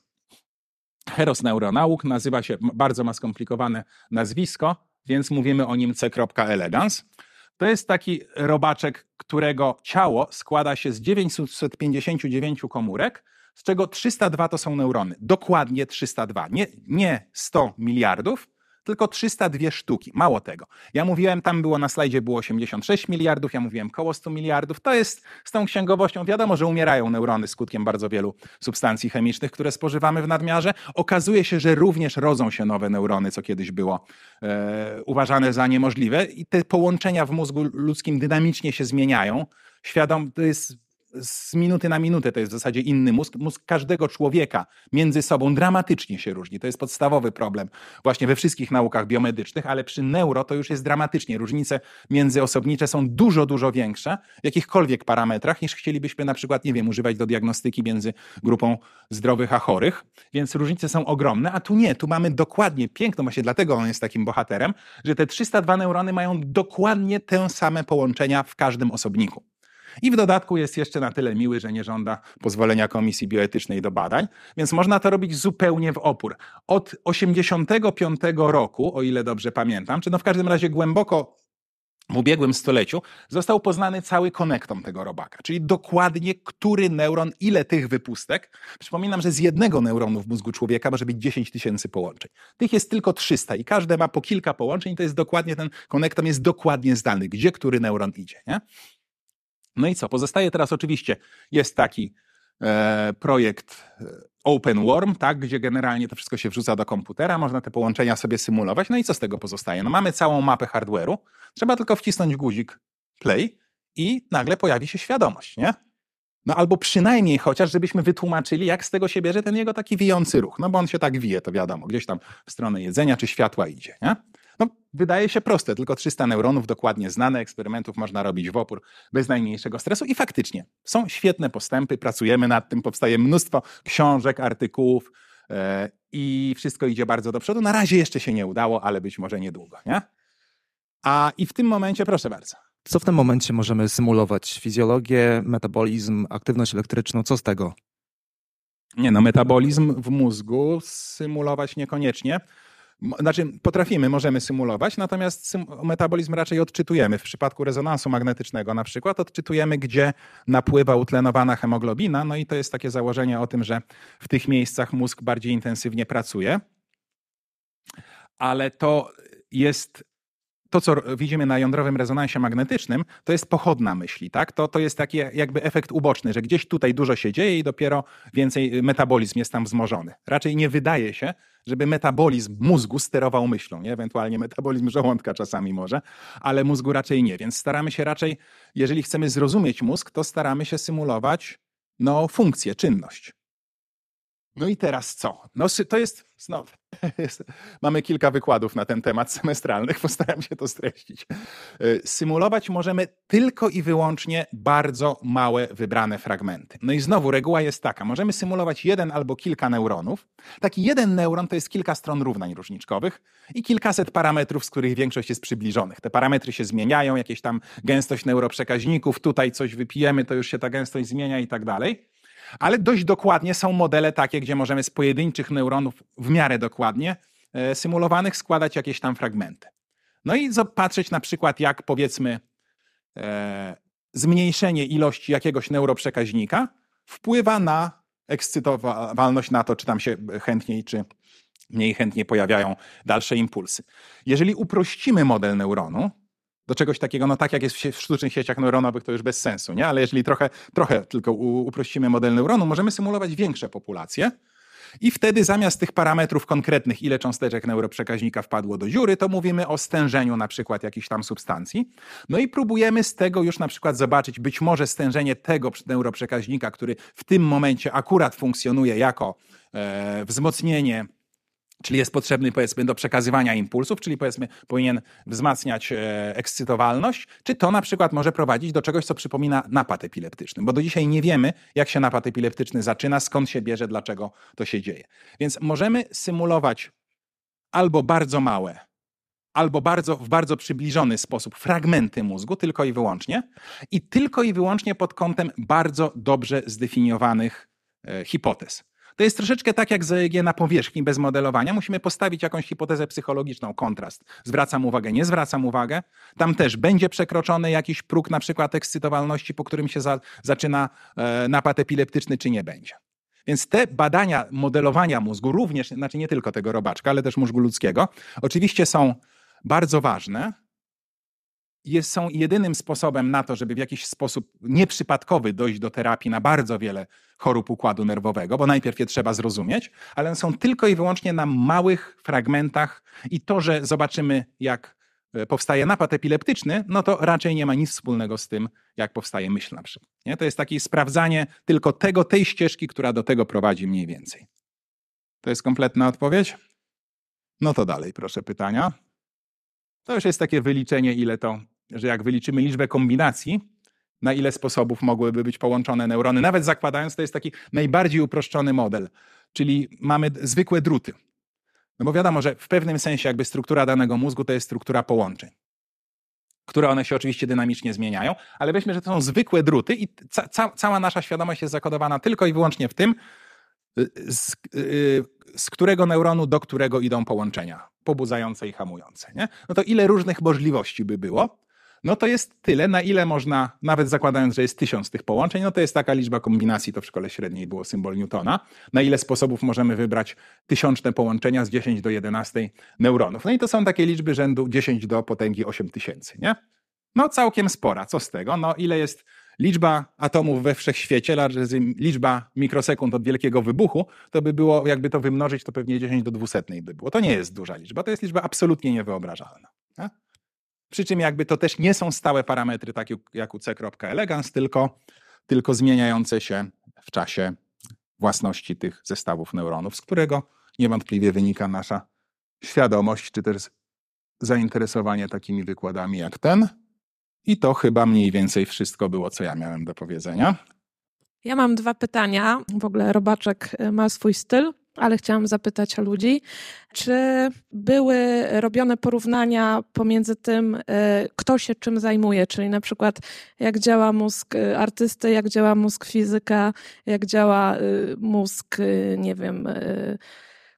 Heros Neuronauk nazywa się, bardzo ma skomplikowane nazwisko, więc mówimy o nim C.elegans. To jest taki robaczek, którego ciało składa się z 959 komórek, z czego 302 to są neurony. Dokładnie 302. Nie, nie 100 miliardów, tylko 302 sztuki. Mało tego. Ja mówiłem, tam było na slajdzie było 86 miliardów, ja mówiłem koło 100 miliardów. To jest z tą księgowością, wiadomo, że umierają neurony skutkiem bardzo wielu substancji chemicznych, które spożywamy w nadmiarze. Okazuje się, że również rodzą się nowe neurony, co kiedyś było e, uważane za niemożliwe i te połączenia w mózgu ludzkim dynamicznie się zmieniają. Świadom, to jest z minuty na minutę to jest w zasadzie inny mózg. Mózg każdego człowieka między sobą dramatycznie się różni. To jest podstawowy problem właśnie we wszystkich naukach biomedycznych, ale przy neuro to już jest dramatycznie. Różnice międzyosobnicze są dużo, dużo większe w jakichkolwiek parametrach niż chcielibyśmy na przykład, nie wiem, używać do diagnostyki między grupą zdrowych a chorych. Więc różnice są ogromne, a tu nie. Tu mamy dokładnie, piękno właśnie dlatego on jest takim bohaterem, że te 302 neurony mają dokładnie te same połączenia w każdym osobniku. I w dodatku jest jeszcze na tyle miły, że nie żąda pozwolenia Komisji Bioetycznej do badań, więc można to robić zupełnie w opór. Od 85 roku, o ile dobrze pamiętam, czy no w każdym razie głęboko w ubiegłym stuleciu został poznany cały konektom tego robaka, czyli dokładnie który neuron, ile tych wypustek. Przypominam, że z jednego neuronu w mózgu człowieka może być 10 tysięcy połączeń. Tych jest tylko 300 i każde ma po kilka połączeń to jest dokładnie ten konektom jest dokładnie zdany, gdzie który neuron idzie. Nie? No i co? Pozostaje teraz oczywiście, jest taki e, projekt e, OpenWorm, tak, gdzie generalnie to wszystko się wrzuca do komputera, można te połączenia sobie symulować. No i co z tego pozostaje? No mamy całą mapę hardware'u, trzeba tylko wcisnąć guzik play i nagle pojawi się świadomość, nie? No albo przynajmniej chociaż, żebyśmy wytłumaczyli, jak z tego się bierze ten jego taki wijący ruch. No bo on się tak wije, to wiadomo, gdzieś tam w stronę jedzenia czy światła idzie, nie? No, wydaje się proste, tylko 300 neuronów dokładnie znane, eksperymentów można robić w opór bez najmniejszego stresu i faktycznie są świetne postępy, pracujemy nad tym, powstaje mnóstwo książek, artykułów yy, i wszystko idzie bardzo do przodu. Na razie jeszcze się nie udało, ale być może niedługo, nie? A i w tym momencie, proszę bardzo. Co w tym momencie możemy symulować? Fizjologię, metabolizm, aktywność elektryczną, co z tego? Nie, no metabolizm w mózgu symulować niekoniecznie. Znaczy, potrafimy, możemy symulować, natomiast sym metabolizm raczej odczytujemy. W przypadku rezonansu magnetycznego na przykład odczytujemy, gdzie napływa utlenowana hemoglobina, no i to jest takie założenie o tym, że w tych miejscach mózg bardziej intensywnie pracuje. Ale to jest to, co widzimy na jądrowym rezonansie magnetycznym, to jest pochodna myśli, tak? To, to jest taki jakby efekt uboczny, że gdzieś tutaj dużo się dzieje i dopiero więcej metabolizm jest tam wzmożony. Raczej nie wydaje się, żeby metabolizm mózgu sterował myślą, nie? ewentualnie metabolizm żołądka czasami może, ale mózgu raczej nie. Więc staramy się raczej, jeżeli chcemy zrozumieć mózg, to staramy się symulować no, funkcję, czynność. No i teraz co? No, to jest znowu. [LAUGHS] Mamy kilka wykładów na ten temat semestralnych, [LAUGHS] postaram się to streścić. Y, symulować możemy tylko i wyłącznie bardzo małe, wybrane fragmenty. No i znowu reguła jest taka: możemy symulować jeden albo kilka neuronów. Taki jeden neuron to jest kilka stron równań różniczkowych i kilkaset parametrów, z których większość jest przybliżonych. Te parametry się zmieniają, jakieś tam gęstość neuroprzekaźników, tutaj coś wypijemy, to już się ta gęstość zmienia i tak dalej. Ale dość dokładnie są modele takie, gdzie możemy z pojedynczych neuronów w miarę dokładnie e, symulowanych składać jakieś tam fragmenty. No i patrzeć na przykład, jak powiedzmy e, zmniejszenie ilości jakiegoś neuroprzekaźnika wpływa na ekscytowalność, na to, czy tam się chętniej, czy mniej chętnie pojawiają dalsze impulsy. Jeżeli uprościmy model neuronu, do czegoś takiego, no tak jak jest w, sztucznych sieciach neuronowych, to już bez sensu, nie? Ale jeżeli trochę, trochę tylko uprościmy model neuronu, możemy symulować większe populacje i wtedy zamiast tych parametrów konkretnych, ile cząsteczek neuroprzekaźnika wpadło do dziury, to mówimy o stężeniu na przykład jakichś tam substancji. No i próbujemy z tego już na przykład zobaczyć być może stężenie tego neuroprzekaźnika, który w tym momencie akurat funkcjonuje jako e, wzmocnienie czyli jest potrzebny powiedzmy do przekazywania impulsów, czyli powiedzmy powinien wzmacniać e, ekscytowalność, czy to na przykład może prowadzić do czegoś, co przypomina napad epileptyczny, bo do dzisiaj nie wiemy, jak się napad epileptyczny zaczyna, skąd się bierze, dlaczego to się dzieje. Więc możemy symulować albo bardzo małe, albo bardzo, w bardzo przybliżony sposób fragmenty mózgu, tylko i wyłącznie, i tylko i wyłącznie pod kątem bardzo dobrze zdefiniowanych e, hipotez. To jest troszeczkę tak jak z EEG na powierzchni bez modelowania. Musimy postawić jakąś hipotezę psychologiczną, kontrast. Zwracam uwagę, nie zwracam uwagę. Tam też będzie przekroczony jakiś próg na przykład ekscytowalności, po którym się za, zaczyna e, napad epileptyczny, czy nie będzie. Więc te badania modelowania mózgu, również, znaczy nie tylko tego robaczka, ale też mózgu ludzkiego, oczywiście są bardzo ważne, jest, są jedynym sposobem na to, żeby w jakiś sposób nieprzypadkowy dojść do terapii na bardzo wiele chorób układu nerwowego, bo najpierw je trzeba zrozumieć, ale są tylko i wyłącznie na małych fragmentach i to, że zobaczymy, jak e, powstaje napad epileptyczny, no to raczej nie ma nic wspólnego z tym, jak powstaje myśl na przykład. Nie? To jest takie sprawdzanie tylko tego, tej ścieżki, która do tego prowadzi mniej więcej. To jest kompletna odpowiedź? No to dalej, proszę pytania. To już jest takie wyliczenie, ile to że jak wyliczymy liczbę kombinacji, na ile sposobów mogłyby być połączone neurony, nawet zakładając, to jest taki najbardziej uproszczony model, czyli mamy zwykłe druty. No bo wiadomo, że w pewnym sensie jakby struktura danego mózgu to jest struktura połączeń, które one się oczywiście dynamicznie zmieniają, ale weźmy, że to są zwykłe druty i ca ca cała nasza świadomość jest zakodowana tylko i wyłącznie w tym, y, z, y, z którego neuronu do którego idą połączenia pobudzające i hamujące. Nie? No to ile różnych możliwości by było? No to jest tyle, na ile można, nawet zakładając, że jest tysiąc tych połączeń, no to jest taka liczba kombinacji, to w szkole średniej było symbol Newtona, na ile sposobów możemy wybrać tysiączne połączenia z 10 do 11 neuronów. No i to są takie liczby rzędu 10 do potęgi 8 tysięcy, nie? No całkiem spora. Co z tego? No ile jest liczba atomów we wszechświecie, liczba mikrosekund od wielkiego wybuchu, to by było, jakby to wymnożyć, to pewnie 10 do 200 by było. To nie jest duża liczba, to jest liczba absolutnie niewyobrażalna. Nie? Przy czym jakby to też nie są stałe parametry, tak jak u C.elegans, tylko, tylko zmieniające się w czasie własności tych zestawów neuronów, z którego niewątpliwie wynika nasza świadomość, czy też zainteresowanie takimi wykładami jak ten. I to chyba mniej więcej wszystko było, co ja miałem do powiedzenia. Ja mam dwa pytania. W ogóle Robaczek ma swój styl ale chciałam zapytać o ludzi, czy były robione porównania pomiędzy tym, e, kto się czym zajmuje, czyli na przykład jak działa mózg e, artysty, jak działa mózg fizyka, jak działa e, mózg, nie wiem,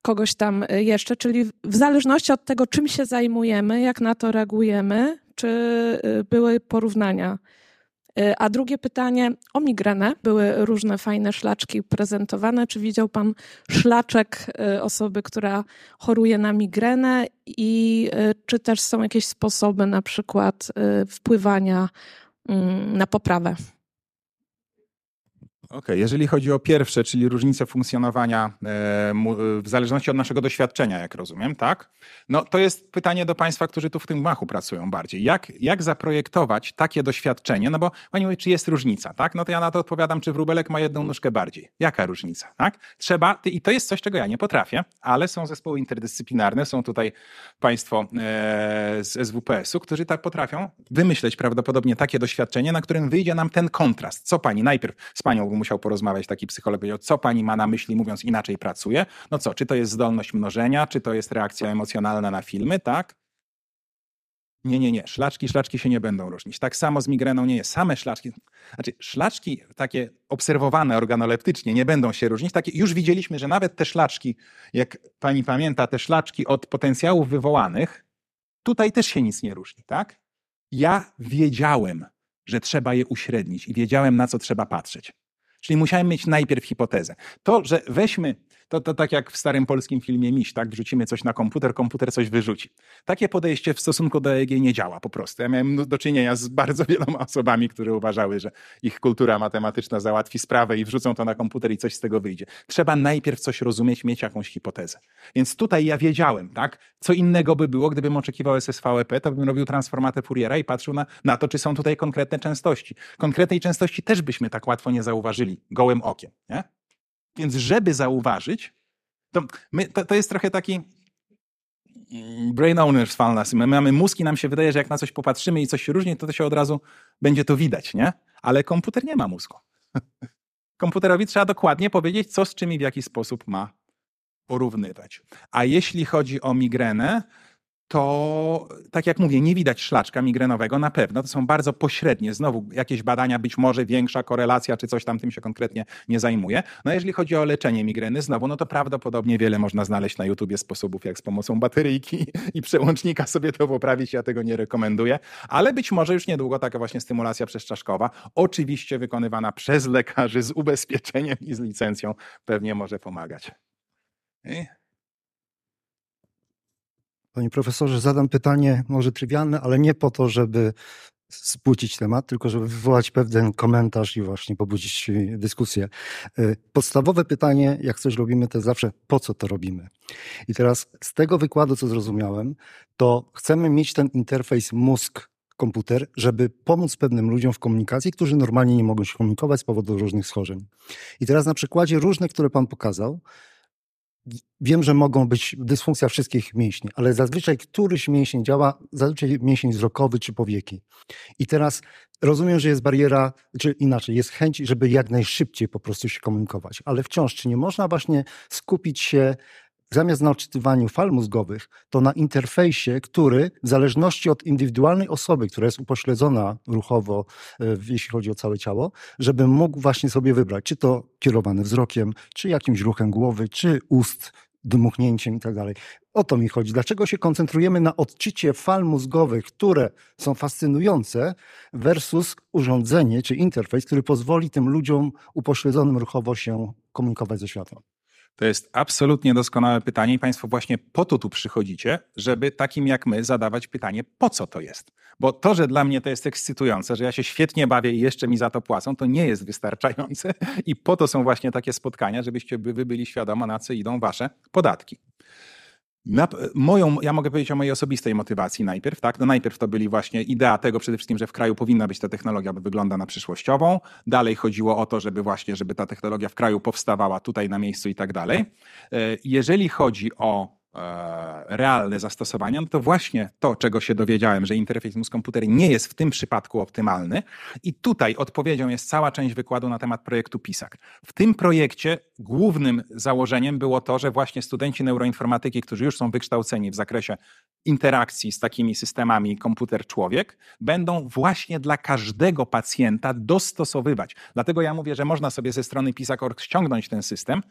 kogoś tam jeszcze, czyli w zależności od tego, czym się zajmujemy, jak na to reagujemy, czy były porównania a drugie pytanie o migrenę. Były różne fajne szlaczki prezentowane. Czy widział Pan szlaczek e, osoby, która choruje na migrenę i e, czy też są jakieś sposoby na przykład wpływania mm, na poprawę? Okej, okay. jeżeli chodzi o pierwsze, czyli różnicę funkcjonowania e, w zależności od naszego doświadczenia, jak rozumiem, tak? No to jest pytanie do Państwa, którzy tu w tym gmachu pracują bardziej. Jak, jak zaprojektować takie doświadczenie? No bo Pani mówi, czy jest różnica, tak? No to ja na to odpowiadam, czy wróbelek ma jedną nóżkę bardziej. Jaka różnica, tak? Trzeba, i to jest coś, czego ja nie potrafię, ale są zespoły interdyscyplinarne, są tutaj Państwo e, z SWPS-u, którzy tak potrafią wymyśleć prawdopodobnie takie doświadczenie, na którym wyjdzie nam ten kontrast. Co Pani najpierw z Panią musiał porozmawiać taki psycholog, powiedział, co pani ma na myśli, mówiąc inaczej pracuje. No co, czy to jest zdolność mnożenia, czy to jest reakcja emocjonalna na filmy, tak? Nie, nie, nie. Szlaczki, szlaczki się nie będą różnić. Tak samo z migreną nie jest. Same szlaczki, znaczy szlaczki takie obserwowane organoleptycznie nie będą się różnić. Takie, już widzieliśmy, że nawet te szlaczki, jak pani pamięta, te szlaczki od potencjałów wywołanych, tutaj też się nic nie różni, tak? Ja wiedziałem, że trzeba je uśrednić i wiedziałem, na co trzeba patrzeć. Czyli musiałem mieć najpierw hipotezę. To, że weźmy, to, to tak jak w starym polskim filmie Miś, tak? Wrzucimy coś na komputer, komputer coś wyrzuci. Takie podejście w stosunku do EEG nie działa po prostu. Ja miałem do czynienia z bardzo [LAUGHS] wieloma osobami, które uważały, że ich kultura matematyczna załatwi sprawę i wrzucą to na komputer i coś z tego wyjdzie. Trzeba najpierw coś rozumieć, mieć jakąś hipotezę. Więc tutaj ja wiedziałem, tak? Co innego by było, gdybym oczekiwał SSVEP, to bym robił transformatę Fouriera i patrzył na, na to, czy są tutaj konkretne częstości. Konkretnej częstości też byśmy tak łatwo nie zauważyli gołym okiem, nie? Więc żeby zauważyć, to, my, to, to jest trochę taki mm, brain owners fallacy. My mamy mózg i nam się wydaje, że jak na coś popatrzymy i coś się różni, to to się od razu będzie to widać, nie? Ale komputer nie ma mózgu. [LAUGHS] Komputerowi trzeba dokładnie powiedzieć, co z czym i w jaki sposób ma porównywać. A jeśli chodzi o migrenę, to tak jak mówię, nie widać szlaczka migrenowego na pewno. To są bardzo pośrednie. Znowu jakieś badania, być może większa korelacja, czy coś tam tym się konkretnie nie zajmuje. No jeżeli chodzi o leczenie migreny, znowu, no to prawdopodobnie wiele można znaleźć na YouTubie sposobów, jak z pomocą bateryjki [LAUGHS] i przełącznika sobie to poprawić. Ja tego nie rekomenduję, ale być może już niedługo taka właśnie stymulacja przezczaszkowa, oczywiście wykonywana przez lekarzy z ubezpieczeniem i z licencją, pewnie może pomagać. I Panie profesorze, zadam pytanie może trywialne, ale nie po to, żeby spłucić temat, tylko żeby wywołać pewien komentarz i właśnie pobudzić dyskusję. E, podstawowe pytanie, jak coś robimy, to zawsze po co to robimy. I teraz z tego wykładu, co zrozumiałem, to chcemy mieć ten interfejs mózg komputer, żeby pomóc pewnym ludziom w komunikacji, którzy normalnie nie mogą się komunikować z powodu różnych schorzeń. I teraz na przykładzie różnych, które Pan pokazał, Wiem, że mogą być dysfunkcja wszystkich mięśni, ale zazwyczaj któryś mięsień działa, zazwyczaj mięsień wzrokowy czy powieki. I teraz rozumiem, że jest bariera, czy inaczej, jest chęć, żeby jak najszybciej po prostu się komunikować, ale wciąż, czy nie można właśnie skupić się zamiast na odczytywaniu fal mózgowych, to na interfejsie, który w zależności od indywidualnej osoby, która jest upośledzona ruchowo, e, jeśli chodzi o całe ciało, żeby mógł właśnie sobie wybrać, czy to kierowane wzrokiem, czy jakimś ruchem głowy, czy ust, dmuchnięciem i tak dalej. O to mi chodzi. Dlaczego się koncentrujemy na odczycie fal mózgowych, które są fascynujące, versus urządzenie czy interfejs, który pozwoli tym ludziom upośledzonym ruchowo się komunikować ze światem? To jest absolutnie doskonałe pytanie i Państwo właśnie po to tu przychodzicie, żeby takim jak my zadawać pytanie, po co to jest. Bo to, że dla mnie to jest ekscytujące, że ja się świetnie bawię i jeszcze mi za to płacą, to nie jest wystarczające i po to są właśnie takie spotkania, żebyście wy byli świadoma, na co idą wasze podatki. Na, moją, ja mogę powiedzieć o mojej osobistej motywacji najpierw. Tak? No najpierw to byli właśnie idea tego przede wszystkim, że w kraju powinna być ta technologia, bo wygląda na przyszłościową. Dalej chodziło o to, żeby właśnie, żeby ta technologia w kraju powstawała tutaj na miejscu i tak dalej. E, jeżeli chodzi o realne zastosowania, no to właśnie to, czego się dowiedziałem, że interfejs mózg-komputer nie jest w tym przypadku optymalny. I tutaj odpowiedzią jest cała część wykładu na temat projektu PISAK. W tym projekcie głównym założeniem było to, że właśnie studenci neuroinformatyki, którzy już są wykształceni w zakresie interakcji z takimi systemami komputer-człowiek, będą właśnie dla każdego pacjenta dostosowywać. Dlatego ja mówię, że można sobie ze strony PISAK.org ściągnąć ten system,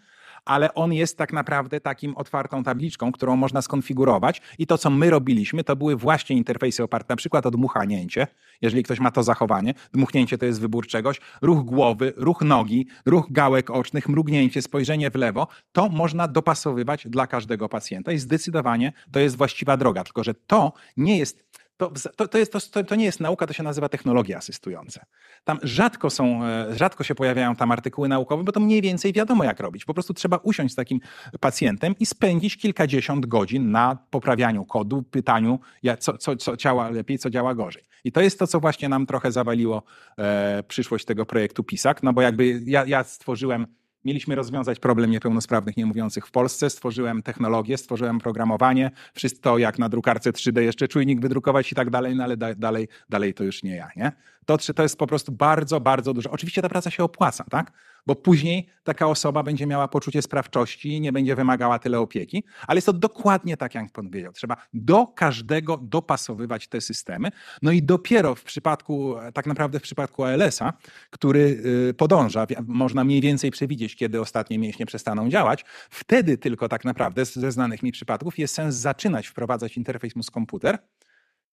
ale on jest tak naprawdę takim otwartą tabliczką, którą można skonfigurować. I to, co my robiliśmy, to były właśnie interfejsy oparte na przykład o dmuchnięcie, jeżeli ktoś ma to zachowanie. Dmuchnięcie to jest wybór czegoś, ruch głowy, ruch nogi, ruch gałek ocznych, mrugnięcie, spojrzenie w lewo. To można dopasowywać dla każdego pacjenta i zdecydowanie to jest właściwa droga. Tylko, że to nie jest to, to, to, jest, to, to nie jest nauka, to się nazywa technologie asystujące. Tam rzadko, są, e, rzadko się pojawiają tam artykuły naukowe, bo to mniej więcej wiadomo, jak robić. Po prostu trzeba usiąść z takim pacjentem i spędzić kilkadziesiąt godzin na poprawianiu kodu, pytaniu, co, co, co działa lepiej, co działa gorzej. I to jest to, co właśnie nam trochę zawaliło e, przyszłość tego projektu PISAK, no bo jakby ja, ja stworzyłem Mieliśmy rozwiązać problem niepełnosprawnych niemówiących w Polsce. Stworzyłem technologię, stworzyłem programowanie, wszystko jak na drukarce 3D, jeszcze czujnik wydrukować i tak dalej, no ale da, dalej, dalej to już nie ja. Nie? To, to jest po prostu bardzo, bardzo dużo. Oczywiście ta praca się opłaca, tak? bo później taka osoba będzie miała poczucie sprawczości i nie będzie wymagała tyle opieki, ale jest to dokładnie tak, jak pan powiedział. Trzeba do każdego dopasowywać te systemy. No i dopiero w przypadku, tak naprawdę w przypadku ALS-a, który y, podąża, można mniej więcej przewidzieć, kiedy ostatnie mięśnie przestaną działać, wtedy tylko tak naprawdę ze znanych mi przypadków jest sens zaczynać wprowadzać interfejs mózg-komputer,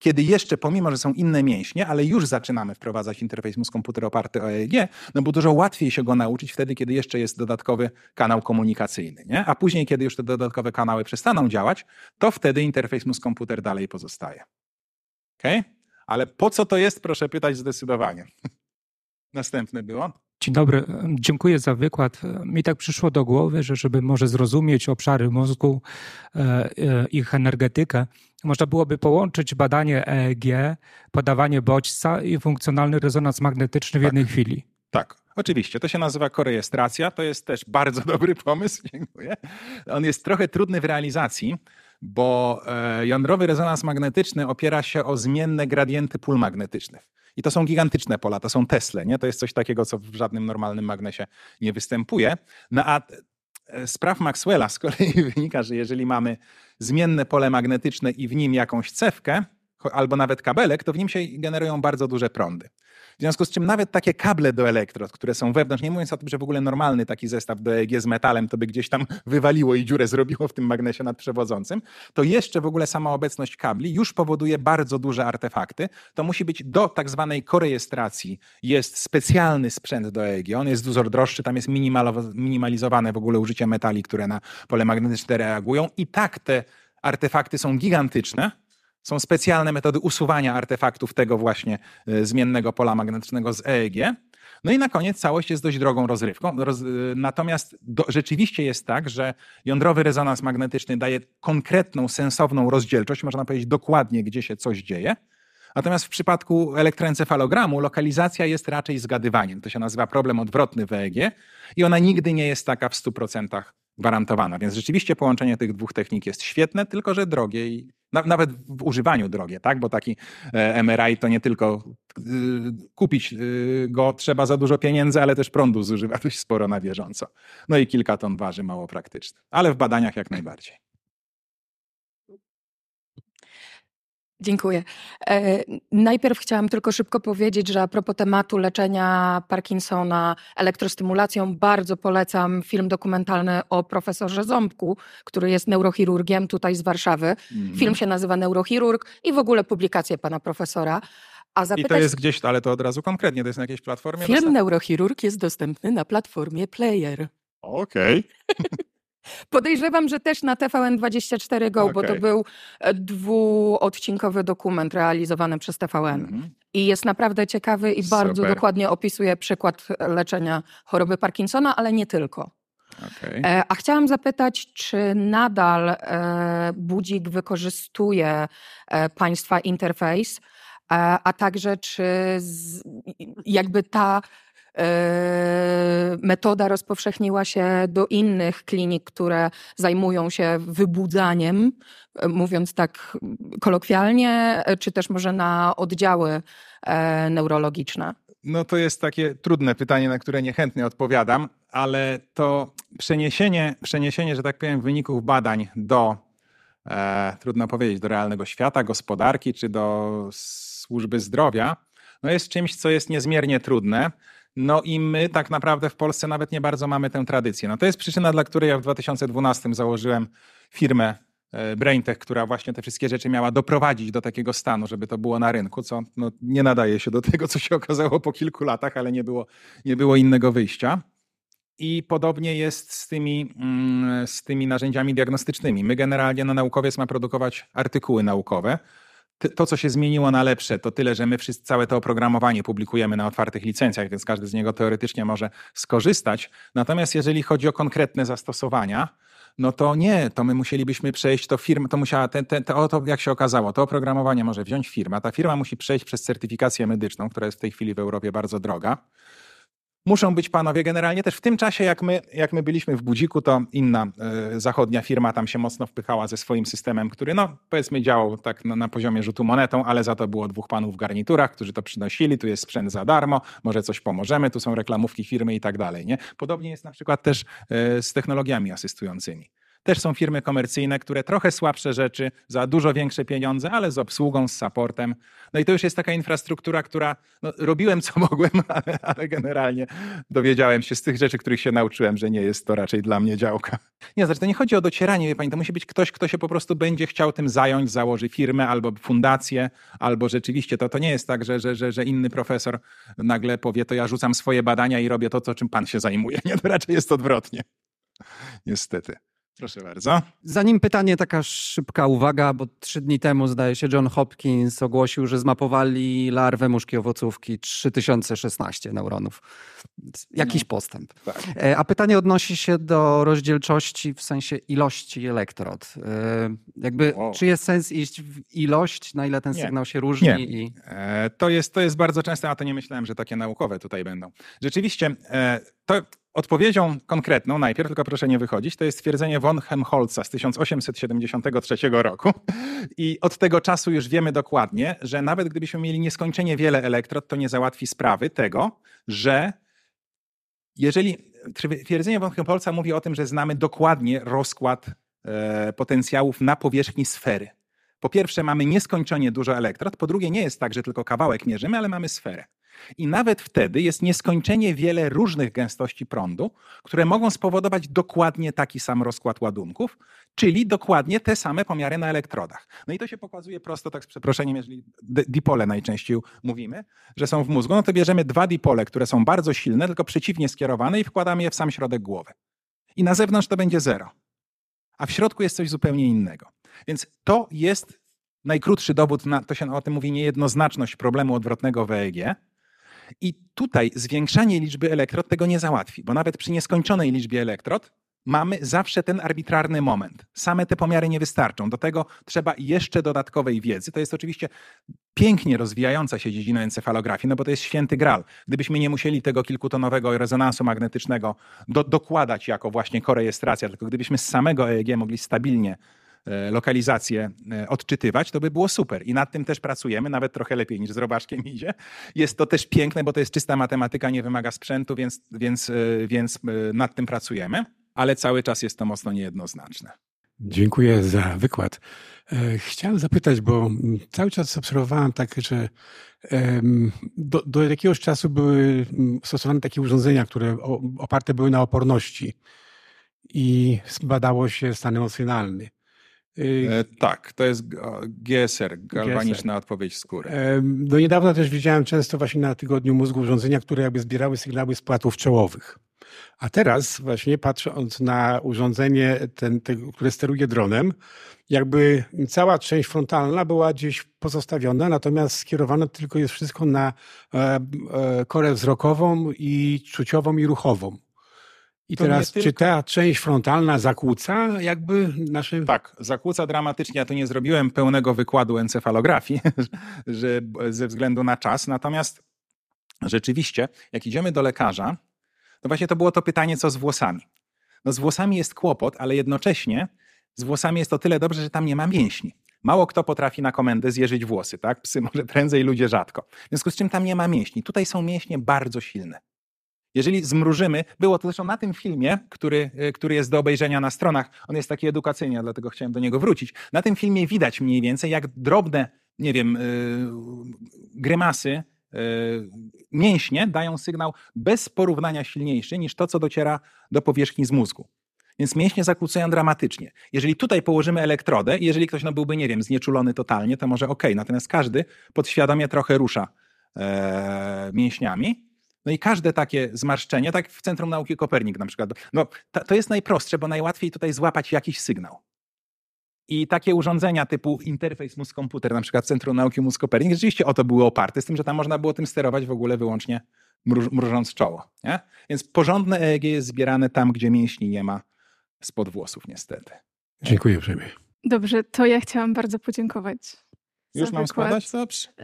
kiedy jeszcze, pomimo, że są inne mięśnie, ale już zaczynamy wprowadzać interfejs mózg-komputer oparty o EEG, no bo dużo łatwiej się go nauczyć wtedy, kiedy jeszcze jest dodatkowy kanał komunikacyjny. Nie? A później, kiedy już te dodatkowe kanały przestaną działać, to wtedy interfejs mózg-komputer dalej pozostaje. Okay? Ale po co to jest, proszę pytać zdecydowanie. [LAUGHS] Następne było. Dzień dobry, dziękuję za wykład. Mi tak przyszło do głowy, że żeby może zrozumieć obszary mózgu, e, e, ich energetykę, można byłoby połączyć badanie EEG, podawanie bodźca i funkcjonalny rezonans magnetyczny w tak. jednej chwili. Tak, oczywiście. To się nazywa korejestracja. To jest też bardzo [LAUGHS] dobry pomysł. Dziękuję. On jest trochę trudny w realizacji, bo e, jądrowy rezonans magnetyczny opiera się o zmienne gradienty pól magnetycznych. I to są gigantyczne pola, to są Tesle, nie? To jest coś takiego, co w żadnym normalnym magnesie nie występuje. No a e, z praw Maxwella z kolei [LAUGHS] wynika, że jeżeli mamy zmienne pole magnetyczne i w nim jakąś cewkę, albo nawet kabelek, to w nim się generują bardzo duże prądy. W związku z czym nawet takie kable do elektrod, które są wewnątrz, nie mówiąc o tym, że w ogóle normalny taki zestaw do EEG z metalem to by gdzieś tam [LAUGHS] wywaliło i dziurę zrobiło w tym magnesie nadprzewodzącym, to jeszcze w ogóle sama obecność kabli już powoduje bardzo duże artefakty. To musi być do tak zwanej korejestracji jest specjalny sprzęt do EEG. On jest dużo droższy, tam jest minimalizowane w ogóle użycie metali, które na pole magnetyczne reagują i tak te artefakty są gigantyczne, są specjalne metody usuwania artefaktów tego właśnie e, zmiennego pola magnetycznego z EEG. No i na koniec całość jest dość drogą rozrywką. Roz, e, natomiast do, rzeczywiście jest tak, że jądrowy rezonans magnetyczny daje konkretną, sensowną rozdzielczość, można powiedzieć dokładnie, gdzie się coś dzieje. Natomiast w przypadku elektroencefalogramu lokalizacja jest raczej zgadywaniem. To się nazywa problem odwrotny w EEG i ona nigdy nie jest taka w 100% gwarantowana. Więc rzeczywiście połączenie tych dwóch technik jest świetne, tylko że drogie i nawet w używaniu drogie, tak? Bo taki e, MRI to nie tylko y, kupić y, go trzeba za dużo pieniędzy, ale też prądu zużywa dość sporo na bieżąco. No i kilka ton waży, mało praktyczne. Ale w badaniach jak najbardziej. Dziękuję. E, najpierw chciałam tylko szybko powiedzieć, że a propos tematu leczenia Parkinsona elektrostymulacją, bardzo polecam film dokumentalny o profesorze Ząbku, który jest neurochirurgiem tutaj z Warszawy. Mhm. Film się nazywa Neurochirurg i w ogóle publikacje pana profesora. A I zapytać, to jest gdzieś, ale to od razu konkretnie, to jest na jakiejś platformie? film dostępny? Neurochirurg jest dostępny na platformie Player. Okej. [LAUGHS] Podejrzewam, że też na TVN24 Go, bo to był e, dwuodcinkowy dokument realizowany przez TVN. Mhm. I jest naprawdę ciekawy i bardzo Super. dokładnie opisuje przykład leczenia choroby Parkinsona, ale nie tylko. Okej. E, A chciałam zapytać, czy nadal e, Budzik wykorzystuje e, Państwa interfejs, e, a także czy z, jakby ta e, metoda rozpowszechniła się do innych klinik, które zajmują się wybudzaniem, e, mówiąc tak kolokwialnie, e, czy też może na oddziały e, neurologiczne? No to jest takie trudne pytanie, na które niechętnie odpowiadam, ale to przeniesienie, przeniesienie że tak powiem, wyników badań do, e, trudno powiedzieć, do realnego świata, gospodarki czy do służby zdrowia, no jest czymś, co jest niezmiernie trudne. No i my tak naprawdę w Polsce nawet nie bardzo mamy tę tradycję. No to jest przyczyna, dla której ja w 2012 założyłem firmę e, BrainTech, która właśnie te wszystkie rzeczy miała doprowadzić do takiego stanu, żeby to było na rynku, co no, nie nadaje się do [LAUGHS] tego, co się okazało po kilku latach, ale nie było, nie było innego wyjścia. I podobnie jest z tymi, mm, z tymi narzędziami diagnostycznymi. My generalnie, no, naukowiec ma produkować artykuły naukowe. To, co się zmieniło na lepsze, to tyle, że my wszyscy, całe to oprogramowanie publikujemy na otwartych licencjach, więc każdy z niego teoretycznie może skorzystać. Natomiast jeżeli chodzi o konkretne zastosowania, no to nie, to my musielibyśmy przejść, to firma, to musiała, te, te, to, to jak się okazało, to oprogramowanie może wziąć firma, ta firma musi przejść przez certyfikację medyczną, która jest w tej chwili w Europie bardzo droga. Muszą być panowie generalnie też w tym czasie, jak my, jak my byliśmy w Budziku, to inna e, zachodnia firma tam się mocno wpychała ze swoim systemem, który no powiedzmy działał tak na, na poziomie rzutu monetą, ale za to było dwóch panów w garniturach, którzy to przynosili, tu jest sprzęt za darmo, może coś pomożemy, tu są reklamówki firmy i tak dalej. Nie? Podobnie jest na przykład też e, z technologiami asystującymi. Też są firmy komercyjne, które trochę słabsze rzeczy, za dużo większe pieniądze, ale z obsługą, z supportem. No i to już jest taka infrastruktura, która no, robiłem co mogłem, [LAUGHS] ale, ale generalnie dowiedziałem się z tych rzeczy, których się nauczyłem, że nie jest to raczej dla mnie działka. Nie, znaczy to nie chodzi o docieranie, wie pani, to musi być ktoś, kto się po prostu będzie chciał tym zająć, założy firmę albo fundację, albo rzeczywiście to, to nie jest tak, że, że, że, że inny profesor nagle powie, to ja rzucam swoje badania i robię to, co czym pan się zajmuje. [LAUGHS] Nie, to raczej jest odwrotnie. Niestety. Proszę bardzo. Zanim pytanie, taka szybka uwaga, bo trzy dni temu, zdaje się, John Hopkins ogłosił, że zmapowali larwę muszki owocówki 3016 neuronów. Jakiś postęp. Tak. E, A pytanie odnosi się do rozdzielczości w sensie ilości elektrod. E, Jakby, Wow. czy jest sens iść w ilość, na ile ten Nie. sygnał się różni? Nie. I... E, To jest, to jest bardzo częste, a to nie myślałem, że takie naukowe tutaj będą. Rzeczywiście, to odpowiedzią konkretną, najpierw, tylko proszę nie wychodzić, to jest stwierdzenie von Helmholtza z 1873 roku. I od tego czasu już wiemy dokładnie, że nawet gdybyśmy mieli nieskończenie wiele elektrod, to nie załatwi sprawy tego, że jeżeli twierdzenie von Helmholtza mówi o tym, że znamy dokładnie rozkład e, potencjałów na powierzchni sfery. Po pierwsze, mamy nieskończenie dużo elektrod, po drugie, nie jest tak, że tylko kawałek mierzymy, ale mamy sferę. I nawet wtedy jest nieskończenie wiele różnych gęstości prądu, które mogą spowodować dokładnie taki sam rozkład ładunków, czyli dokładnie te same pomiary na elektrodach. No i to się pokazuje prosto, tak z przeproszeniem, jeżeli dipole najczęściej mówimy, że są w mózgu, no to bierzemy dwa dipole, które są bardzo silne, tylko przeciwnie skierowane i wkładamy je w sam środek głowy. I na zewnątrz to będzie zero. A w środku jest coś zupełnie innego. Więc to jest najkrótszy dowód na, to się o tym mówi, niejednoznaczność problemu odwrotnego w EEG. I tutaj zwiększanie liczby elektrod tego nie załatwi, bo nawet przy nieskończonej liczbie elektrod mamy zawsze ten arbitrarny moment. Same te pomiary nie wystarczą. Do tego trzeba jeszcze dodatkowej wiedzy. To jest oczywiście pięknie rozwijająca się dziedzina encefalografii, no bo to jest święty gral. Gdybyśmy nie musieli tego kilkutonowego rezonansu magnetycznego do, dokładać jako właśnie korejestracja, tylko gdybyśmy z samego EEG mogli stabilnie lokalizację e, odczytywać, to by było super. I nad tym też pracujemy, nawet trochę lepiej niż z robaczkiem [LAUGHS] idzie. Jest to też piękne, bo to jest czysta matematyka, nie wymaga sprzętu, więc, więc, e, więc e, nad tym pracujemy, ale cały czas jest to mocno niejednoznaczne. Dziękuję za wykład. E, chciałem zapytać, bo cały czas obserwowałem tak, że do, do jakiegoś czasu były stosowane takie urządzenia, które oparte były na oporności i badało się stan emocjonalny. Y, E, tak, to jest GSR, galwaniczna odpowiedź skóry. Em, Do niedawna też widziałem często właśnie na Tygodniu Mózgu urządzenia, które jakby zbierały sygnały z płatów czołowych. A teraz właśnie patrząc na urządzenie, ten, te, które steruje dronem, jakby cała część frontalna była gdzieś pozostawiona, natomiast skierowane tylko jest wszystko na e, e, korę wzrokową i czuciową i ruchową. I To teraz, czy tylko- ta część frontalna zakłóca jakby nasze... Tak, zakłóca dramatycznie. Ja tu nie zrobiłem pełnego wykładu encefalografii, [LAUGHS] że ze względu na czas. Natomiast rzeczywiście, jak idziemy do lekarza, to właśnie to było to pytanie, co z włosami. No z włosami jest kłopot, ale jednocześnie z włosami jest o tyle dobrze, że tam nie ma mięśni. Mało kto potrafi na komendę zjeżyć włosy, tak? Psy [LAUGHS] może prędzej, ludzie rzadko. W związku z czym tam nie ma mięśni. Tutaj są mięśnie bardzo silne. Jeżeli zmrużymy, było to zresztą na tym filmie, który, y, który jest do obejrzenia na stronach, on jest taki edukacyjny, dlatego chciałem do niego wrócić. Na tym filmie widać mniej więcej, jak drobne, nie wiem, yy, grymasy, yy, mięśnie dają sygnał bez porównania silniejszy niż to, co dociera do powierzchni z mózgu. Więc mięśnie zakłócają dramatycznie. Jeżeli tutaj położymy elektrodę, jeżeli ktoś no, byłby, nie wiem, znieczulony totalnie, to może ok, natomiast każdy podświadomie trochę rusza e, mięśniami. No i każde takie zmarszczenie, tak w Centrum Nauki Kopernik na przykład, no to, to jest najprostsze, bo najłatwiej tutaj złapać jakiś sygnał. I takie urządzenia typu interfejs mózg-komputer, na przykład w Centrum Nauki Mózg Kopernik, rzeczywiście o to były oparte, z tym, że tam można było tym sterować w ogóle wyłącznie mruż, mrużąc czoło. Nie? Więc porządne EEG jest zbierane tam, gdzie mięśni nie ma spod włosów niestety. Dziękuję uprzejmie. Dobrze, to ja chciałam bardzo podziękować. Już mam wykład. składać? Dobrze. [LAUGHS]